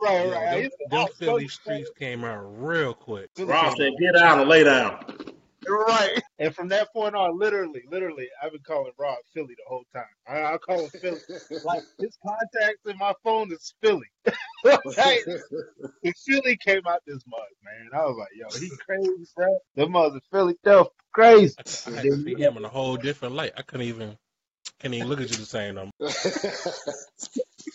right, Yeah, right. them, He said, them Philly streets came out real quick. you." Rob said, get out and lay down. Right. And from that point on, literally, literally, I've been calling Rob Philly the whole time. I, I call him Philly. Like his contacts in my phone is Philly. <laughs> like, when Philly came out this month, man, I was like, yo, he crazy, bro. The mother Philly, tough, crazy. I, I had to see him in a whole different light. I couldn't even, can't even look at you the same no more. <laughs>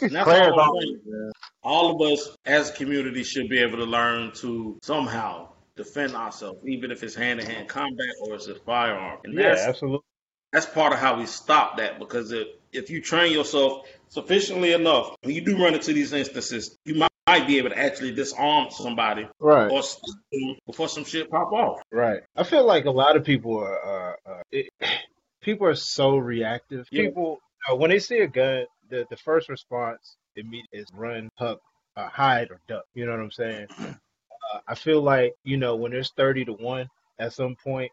That's all, I'm always- saying. all of us as a community should be able to learn to somehow defend ourselves, even if it's hand to hand combat or it's a firearm. And Yeah, that's absolutely. that's part of how we stop that because if, if you train yourself sufficiently enough, when you do run into these instances, you might, might be able to actually disarm somebody Right. or before some shit pop off. Right. I feel like a lot of people are, uh, uh, it, <sighs> people are so reactive. Yeah. People, uh, when they see a gun, the, the first response immediately is run, huck, uh, hide, or duck. You know what I'm saying? <clears throat> Uh, I feel like, you know, when there's 30 to 1, at some point,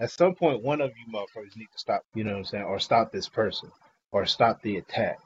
at some point, one of you motherfuckers need to stop, you know what I'm saying? Or stop this person, or stop the attack.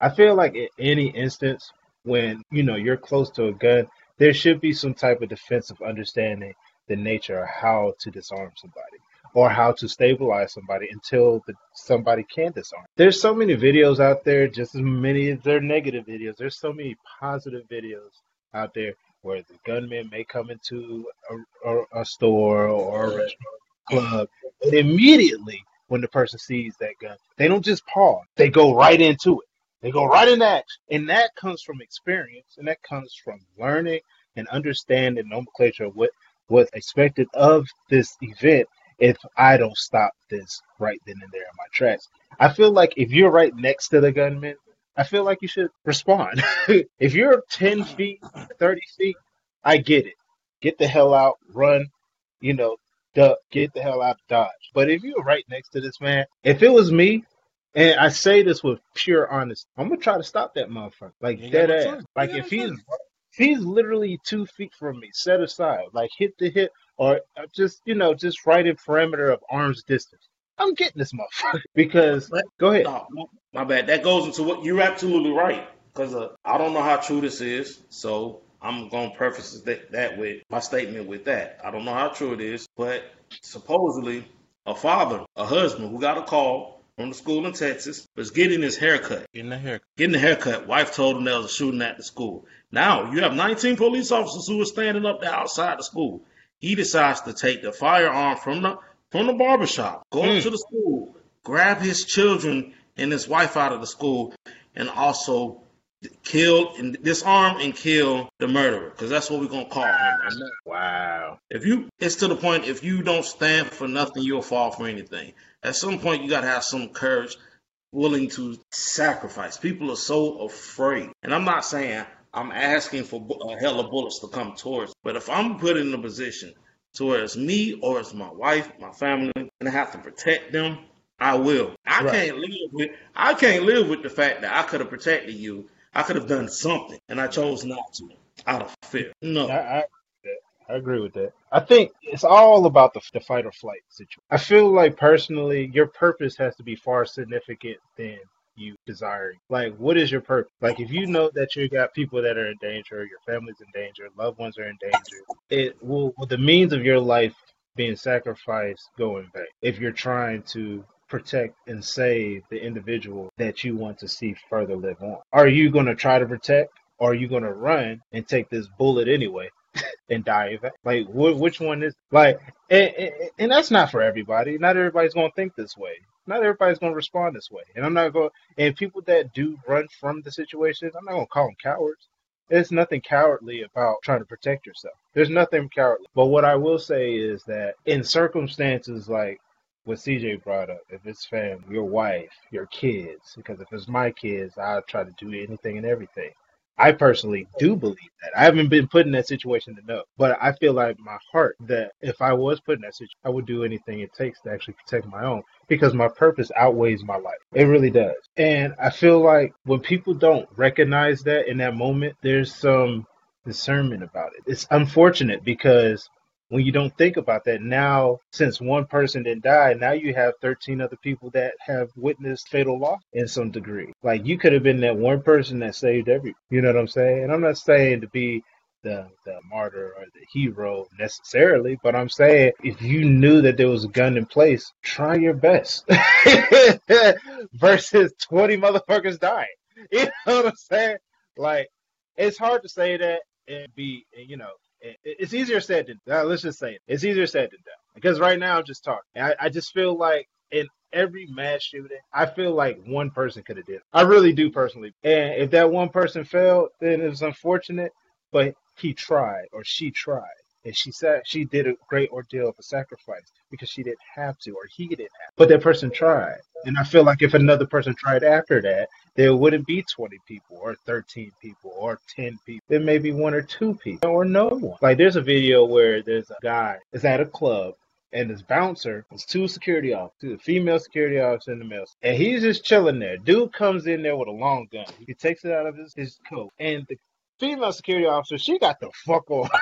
I feel like in any instance, when, you know, you're close to a gun, there should be some type of defensive understanding the nature of how to disarm somebody or how to stabilize somebody until the, somebody can disarm. There's so many videos out there, just as many as there are negative videos. There's so many positive videos out there where the gunman may come into a, a, a store or a restaurant club, and immediately when the person sees that gun, they don't just pause; they go right into it. They go right into action, and that comes from experience, and that comes from learning and understanding nomenclature of what what's expected of this event if I don't stop this right then and there in my tracks. I feel like if you're right next to the gunman, I feel like you should respond. <laughs> if you're 10 feet, 30 feet, I get it. Get the hell out, run, you know, duck, get the hell out, dodge. But if you're right next to this man, if it was me, and I say this with pure honesty, I'm gonna try to stop that motherfucker. Like You dead ass. Like if he's if he's literally two feet from me, set aside, like hip to hip, or uh, just you know, just right in perimeter of arm's distance. I'm getting this motherfucker because But- go ahead. No, my- my bad. That goes into what you're absolutely right. Because uh, I don't know how true this is, so I'm gonna preface that, that with my statement with that. I don't know how true it is, but supposedly a father, a husband who got a call from the school in Texas was getting his hair cut. Getting a haircut. Getting the haircut. Wife told him there was a shooting at the school. Now you have 19 police officers who are standing up there outside the school. He decides to take the firearm from the from the barbershop, go Mm. to the school, grab his children and his wife out of the school, and also kill and disarm and kill the murderer because that's what we're gonna call him. Wow. If you, it's to the point. If you don't stand for nothing, you'll fall for anything. At some point, you gotta have some courage, willing to sacrifice. People are so afraid, and I'm not saying I'm asking for a hell of bullets to come towards. But if I'm put in a position to where it's me or it's my wife, my family, and I have to protect them, I will. I Right. can't live with. I can't live with the fact that I could have protected you. I could have done something, and I chose not to out of fear. No. I, I, I agree with that. I think it's all about the, the fight or flight situation. I feel like personally, your purpose has to be far significant than you desiring. Like, what is your purpose? Like, if you know that you got people that are in danger, your family's in danger, loved ones are in danger, it will, will the means of your life being sacrificed go in vain if you're trying to protect and save the individual that you want to see further live on. Are you going to try to protect? Or are you going to run and take this bullet anyway? <laughs> and die. Like, wh- which one is like, and, and, and that's not for everybody. Not everybody's going to think this way. Not everybody's going to respond this way. And I'm not going. And people that do run from the situation, I'm not going to call them cowards. There's nothing cowardly about trying to protect yourself. There's nothing cowardly. But what I will say is that in circumstances like what CJ brought up, if it's family, your wife, your kids, because if it's my kids, I'll try to do anything and everything. I personally do believe that. I haven't been put in that situation to know, but I feel like my heart that if I was put in that situation, I would do anything it takes to actually protect my own because my purpose outweighs my life. It really does. And I feel like when people don't recognize that in that moment, there's some discernment about it. It's unfortunate because when you don't think about that now since one person didn't die now you have 13 other people that have witnessed fatal loss in some degree like you could have been that one person that saved every you know what i'm saying and i'm not saying to be the, the martyr or the hero necessarily, but I'm saying if you knew that there was a gun in place, try your best <laughs> versus 20 motherfuckers dying. <laughs> You know what I'm saying? Like, it's hard to say that and be, you know, it's easier said than done. Let's just say it. It's easier said than done. Because right now I'm just talking. I, I just feel like in every mass shooting, I feel like one person could have did it. I really do personally. And if that one person failed, then it was unfortunate, but he tried or she tried. And she said she did a great ordeal of a sacrifice because she didn't have to or he didn't have. To. But that person tried. And I feel like if another person tried after that, there wouldn't be 20 people or 13 people or 10 people. There may be one or two people or no one. Like there's a video where there's a guy is at a club and this bouncer is two security officers, a female security officer and the male. And he's just chilling there. Dude comes in there with a long gun. He takes it out of his, his coat. And the female security officer, she got the fuck off. <laughs>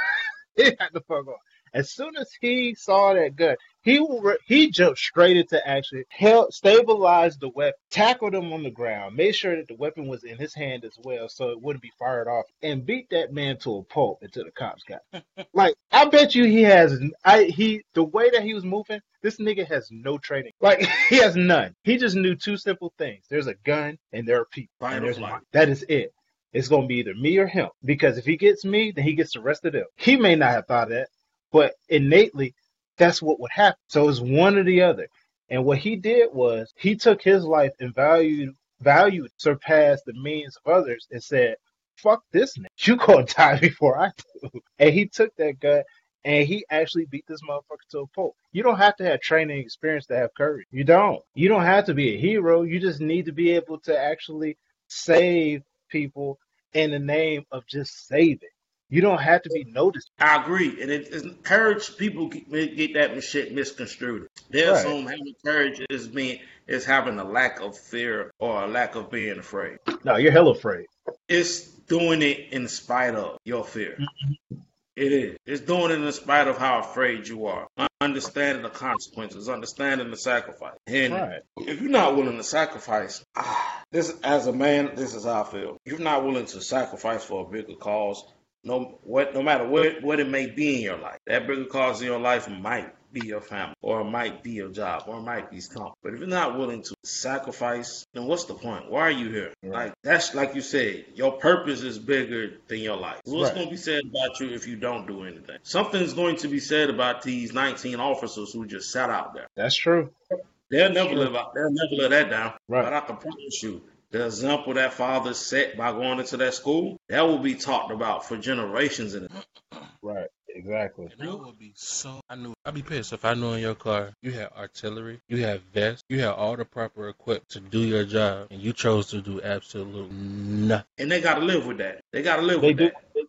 <laughs> he had the fuck off. As soon as he saw that gun, he he jumped straight into action, help stabilize the weapon, tackled him on the ground, made sure that the weapon was in his hand as well, so it wouldn't be fired off, and beat that man to a pulp until the cops got. <laughs> Like I bet you he has, I he the way that he was moving, this nigga has no training. <laughs> Like he has none. He just knew two simple things: there's a gun and there are people. and there's That is it. It's gonna be either me or him. Because if he gets me, then he gets the rest of them. He may not have thought that, but innately, that's what would happen. So it's one or the other. And what he did was he took his life and valued valued surpassed the means of others and said, "Fuck this nigga, you gonna <laughs> die before I do." And he took that gun and he actually beat this motherfucker to a pulp. You don't have to have training experience to have courage. You don't. You don't have to be a hero. You just need to be able to actually save people in the name of just saving. You don't have to be noticed. I agree, and it, it courage. People get, get that shit misconstrued. There's right. some having courage is being is having a lack of fear or a lack of being afraid. No, you're hell afraid. It's doing it in spite of your fear. Mm-hmm. It is. It's doing it in spite of how afraid you are. Understanding the consequences, understanding the sacrifice. And right. if you're not willing to sacrifice, ah, this as a man, this is how I feel. If you're not willing to sacrifice for a bigger cause, no what no matter what what it may be in your life. That bigger cause in your life might be your family, or it might be your job, or it might be something. But if you're not willing to sacrifice, then what's the point? Why are you here? Right. Like that's like you said, your purpose is bigger than your life. What's right. going to be said about you if you don't do anything? Something's going to be said about these 19 officers who just sat out there. That's true. They'll never live out. They'll never let that down. Right. But I can promise you, the example that father set by going into that school, that will be talked about for generations in it. Right. Exactly. And that would be so. I knew. I'd be pissed if I knew in your car you had artillery, you had vests, you had all the proper equipment to do your job, and you chose to do absolutely nothing. And they got to live with that. They got to live they with do. that.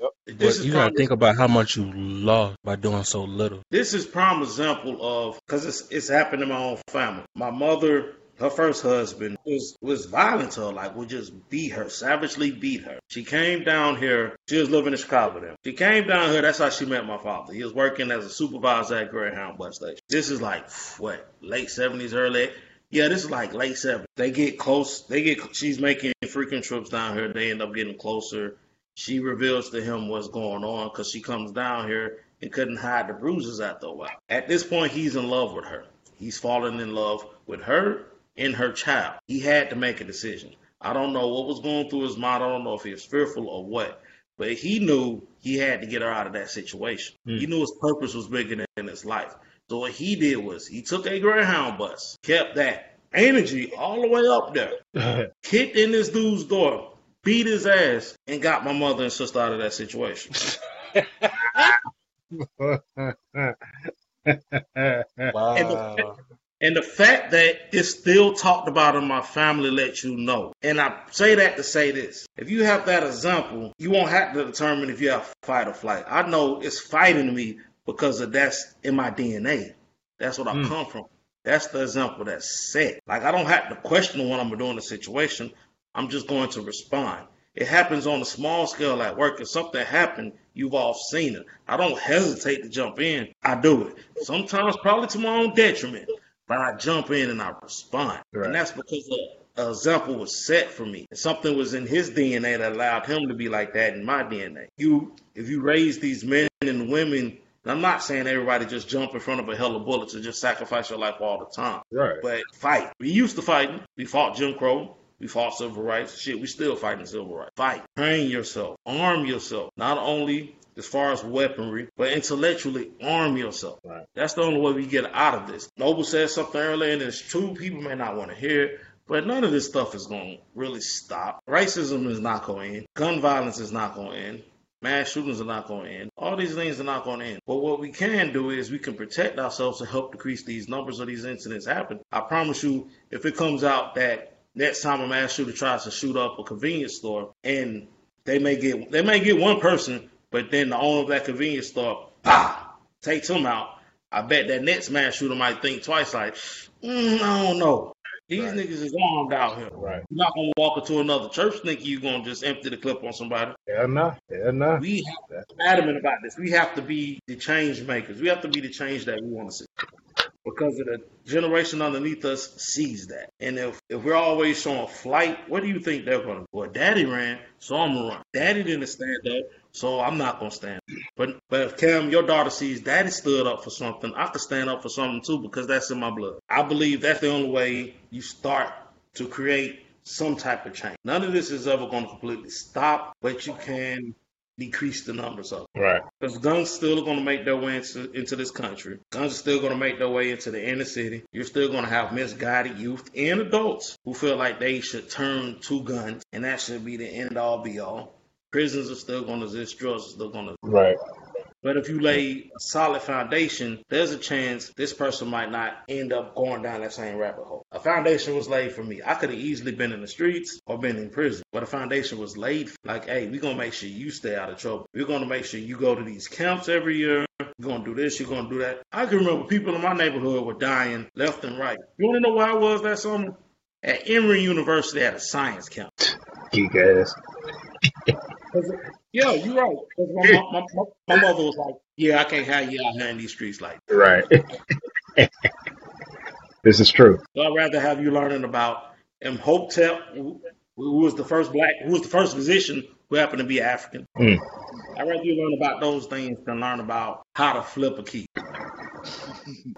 Yep. This you gotta think about how much you lost by doing so little. This is prime example of because it's it's happened in my own family. My mother her first husband was was violent to her, like would just beat her, savagely beat her. She came down here. She was living in Chicago then. She came down here. That's how she met my father. He was working as a supervisor at Greyhound bus station. This is like what late seventies, early. Yeah, this is like late seventies. They get close. They get. She's making freaking trips down here. They end up getting closer. She reveals to him what's going on because she comes down here and couldn't hide the bruises after a while. At this point, he's in love with her. He's fallen in love with her in her child. He had to make a decision. I don't know what was going through his mind. I don't know if he was fearful or what, but he knew he had to get her out of that situation. Mm. He knew his purpose was bigger than his life. So what he did was he took a Greyhound bus, kept that energy all the way up there, <laughs> kicked in this dude's door, beat his ass, and got my mother and sister out of that situation. wow. <laughs> <laughs> And the, And the fact that it's still talked about in my family lets you know. And I say that to say this. If you have that example, you won't have to determine if you have fight or flight. I know it's fighting me because of that's in my DNA. That's what I mm. come from. That's the example that's set. Like I don't have to question what I'm doing in the situation. I'm just going to respond. It happens on a small scale at work. If something happened, you've all seen it. I don't hesitate to jump in. I do it. Sometimes probably to my own detriment but I jump in and I respond. Right. And that's because an example was set for me. Something was in his DNA that allowed him to be like that in my DNA. You, if you raise these men and women, and I'm not saying everybody just jump in front of a hell of bullets and just sacrifice your life all the time. Right. But fight. We used to fight. We fought Jim Crow. We fought civil rights. Shit, we still fighting civil rights. Fight. Train yourself. Arm yourself. Not only as far as weaponry, but intellectually arm yourself. Right. That's the only way we get out of this. Noble said something earlier, and it's true. People may not want to hear it, but none of this stuff is going to really stop. Racism is not going to end. Gun violence is not going to end. Mass shootings are not going to end. All these things are not going to end. But what we can do is we can protect ourselves to help decrease these numbers of these incidents happen. I promise you, if it comes out that next time a mass shooter tries to shoot up a convenience store and they may get they may get one person but then the owner of that convenience store, bah, takes him out. I bet that next mass shooter might think twice, like, mm, I don't know. These right. niggas is armed out here. Right. You're not gonna walk into another church thinking you're gonna just empty the clip on somebody. Yeah, no. Yeah, no. We have to be adamant about this. We have to be the change makers. We have to be the change that we want to see because of the generation underneath us sees that. And if, if we're always showing flight, what do you think they're going to do? Well, daddy ran, so I'm to run. Daddy didn't stand up, so I'm not going to stand. But, but if Cam, your daughter sees daddy stood up for something, I could stand up for something too because that's in my blood. I believe that's the only way you start to create some type of change. None of this is ever going to completely stop, but you can decrease the numbers of. Right. Because guns still are going to make their way into, into this country. Guns are still going to make their way into the inner city. You're still going to have misguided youth and adults who feel like they should turn to guns, and that should be the end all be all. Prisons are still going to exist. Drugs are still going to. Right. But if you lay a solid foundation, there's a chance this person might not end up going down that same rabbit hole. A foundation was laid for me. I could have easily been in the streets or been in prison, but a foundation was laid like, hey, we're going to make sure you stay out of trouble. We're going to make sure you go to these camps every year. You're going to do this, you're going to do that. I can remember people in my neighborhood were dying left and right. You want to know where I was that summer? At Emory University at a science camp. You guys. <laughs> Yeah, you're right. My, my, my, my, mother was like, "Yeah, I can't have you out here in these streets like." That. Right. <laughs> this is true. So I'd rather have you learning about Imhotep, who, who was the first black, who was the first physician who happened to be African. Mm. I'd rather you learn about those things than learn about how to flip a key.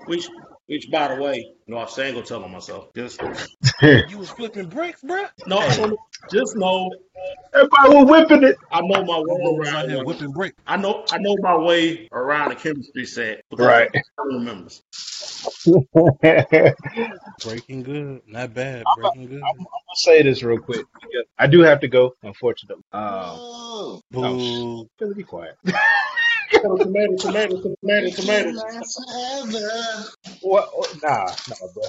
Which, which, by the way, you know, I'm saying, go tell on myself. Just <laughs> you was flipping bricks, bro. No, just know Everybody was whipping it. I know my way around here whipping brick. I know I know my way around the chemistry set right. I remembers. <laughs> Breaking good, not bad. Breaking good. I'm, I'm, gonna say this real quick. I do have to go, unfortunately. Um, oh, oh be quiet. <laughs> tomato, tomato, tomato, tomato, What? Nah, nah, bro.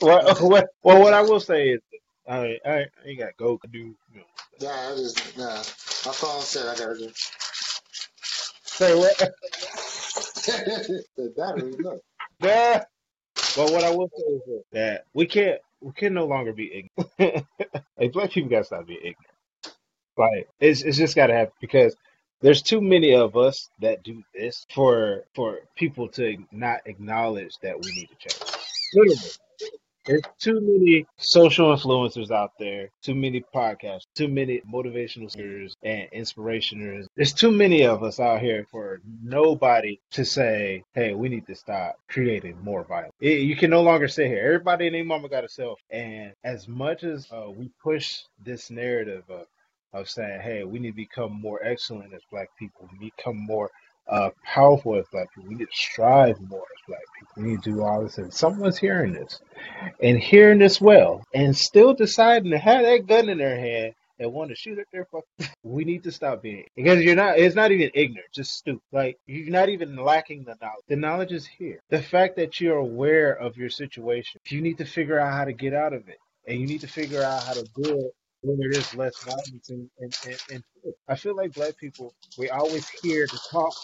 What, what, well, what I will say is I I, I ain't got go to do. You know. Nah, I just nah. My phone said I gotta do. Say what? <laughs> <laughs> the battery look. Yeah. But what I will say is that we can't we can no longer be ignorant. like <laughs> black people gotta stop being ignorant. Like it's it's just gotta happen because there's too many of us that do this for for people to not acknowledge that we need to change. Literally. There's too many social influencers out there, too many podcasts, too many motivational speakers and inspirationers. There's too many of us out here for nobody to say, hey, we need to stop creating more violence. It, you can no longer sit here. Everybody and their mama got a self. And as much as uh, we push this narrative of, of saying, hey, we need to become more excellent as black people, We become more uh, powerful as black people. We need to strive more as black people. We need to do all this. And someone's hearing this and hearing this well and still deciding to have that gun in their hand and want to shoot at their fuck. we need to stop being because you're not. It's not even ignorant, just stupid. Like you're not even lacking the knowledge. The knowledge is here. The fact that you're aware of your situation, you need to figure out how to get out of it, and you need to figure out how to do it where there's less violence and, and, and, and I feel like black people we always hear the talk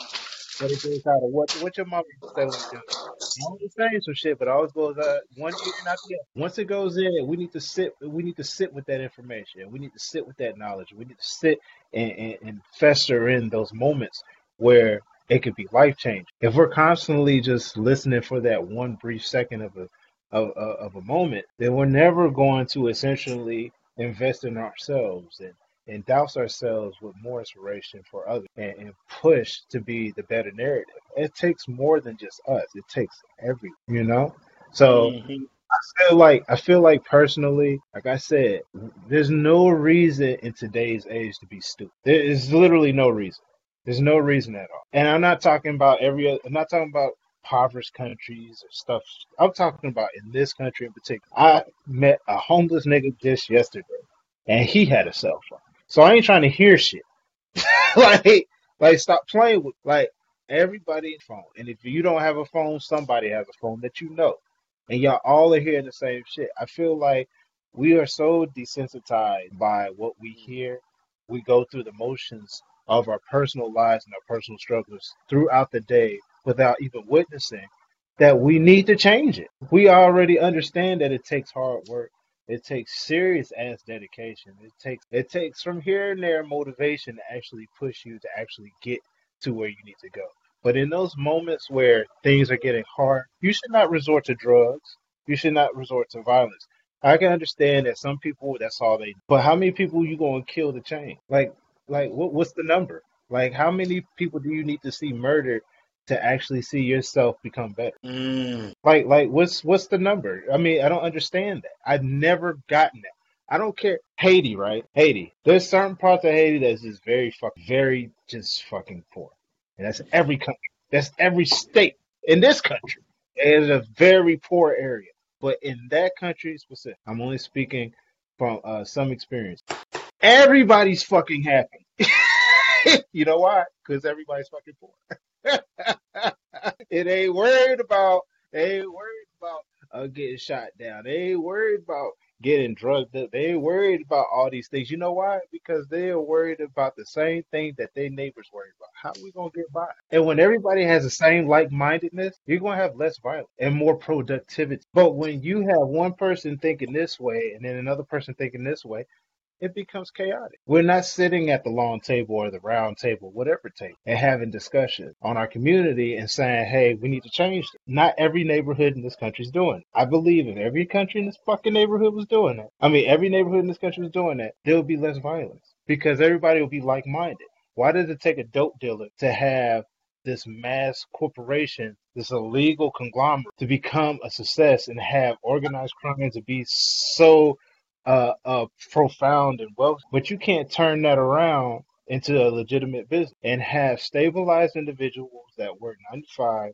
but it goes out of what what your mama said. I'm saying some shit, but it always goes out one not the other. Once it goes in, we need to sit. We need to sit with that information. We need to sit with that knowledge. We need to sit and, and, and fester in those moments where it could be life changing. If we're constantly just listening for that one brief second of a of, of a moment, then we're never going to essentially invest in ourselves and douse ourselves with more inspiration for others and, and, push to be the better narrative. It takes more than just us. It takes every, you know? So mm-hmm. I feel like I feel like personally, like I said, there's no reason in today's age to be stupid. There is literally no reason. There's no reason at all. And I'm not talking about every other, I'm not talking about impoverished countries or stuff. I'm talking about in this country in particular. I met a homeless nigga just yesterday and he had a cell phone. So I ain't trying to hear shit. <laughs> like, like stop playing with like everybody phone. And if you don't have a phone, somebody has a phone that you know, and y'all all are hearing the same shit. I feel like we are so desensitized by what we hear. We go through the motions of our personal lives and our personal struggles throughout the day without even witnessing that we need to change it. We already understand that it takes hard work. It takes serious ass dedication. It takes it takes from here and there motivation to actually push you to actually get to where you need to go. But in those moments where things are getting hard, you should not resort to drugs. You should not resort to violence. I can understand that some people that's all they. But how many people you gonna kill to change? Like, like what? What's the number? Like, how many people do you need to see murdered to actually see yourself become better. Mm. Like like what's what's the number? I mean, I don't understand that. I've never gotten that. I don't care. Haiti, right? Haiti. There's certain parts of Haiti that's just very fuck very just fucking poor. And that's every country. That's every state in this country. It's a very poor area. But in that country specific, I'm only speaking from uh, some experience. Everybody's fucking happy. <laughs> you know why? Because everybody's fucking poor. <laughs> it ain't worried about ain't worried about uh, getting shot down. They ain't worried about getting drugged up. They ain't worried about all these things. You know why? Because they are worried about the same thing that their neighbors worried about. How are we gonna get by? And when everybody has the same like mindedness, you're gonna have less violence and more productivity. But when you have one person thinking this way and then another person thinking this way, it becomes chaotic. We're not sitting at the long table or the round table, whatever table, and having discussion on our community and saying, hey, we need to change it. Not every neighborhood in this country is doing it. I believe if every country in this fucking neighborhood was doing it, I mean, every neighborhood in this country was doing that, there would be less violence because everybody would be like minded. Why does it take a dope dealer to have this mass corporation, this illegal conglomerate to become a success and have organized crime to be so uh, uh, profound and wealth, but you can't turn that around into a legitimate business and have stabilized individuals that work 95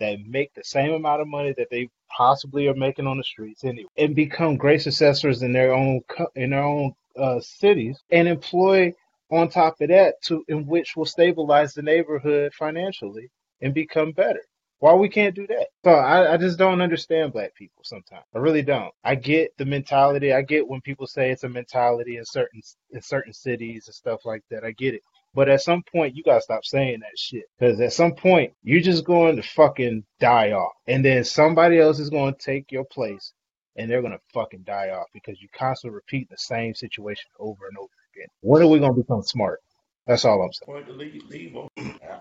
that make the same amount of money that they possibly are making on the streets anyway and become great successors in their own in their own uh, cities and employ on top of that to in which will stabilize the neighborhood financially and become better why we can't do that? So I, I just don't understand black people sometimes. I really don't. I get the mentality. I get when people say it's a mentality in certain in certain cities and stuff like that. I get it. But at some point, you gotta stop saying that shit. Because at some point, you're just going to fucking die off. And then somebody else is going to take your place and they're going to fucking die off because you constantly repeat the same situation over and over again. When are we to become smart? That's all I'm saying. Leave, leave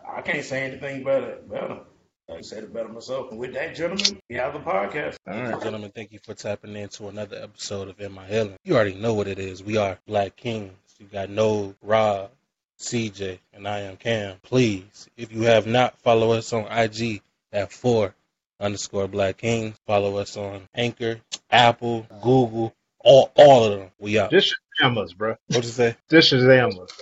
I can't say anything better. better. I said it better myself. And with that, gentlemen, we have the podcast. All right, gentlemen, thank you for tapping into another episode of In My Healing. You already know what it is. We are Black Kings. You got No, Rob, CJ, and I am Cam. Please, if you have not, follow us on IG at four underscore Black Kings. Follow us on Anchor, Apple, Google, all all of them. We out. This is us, bro. What you say? This is us.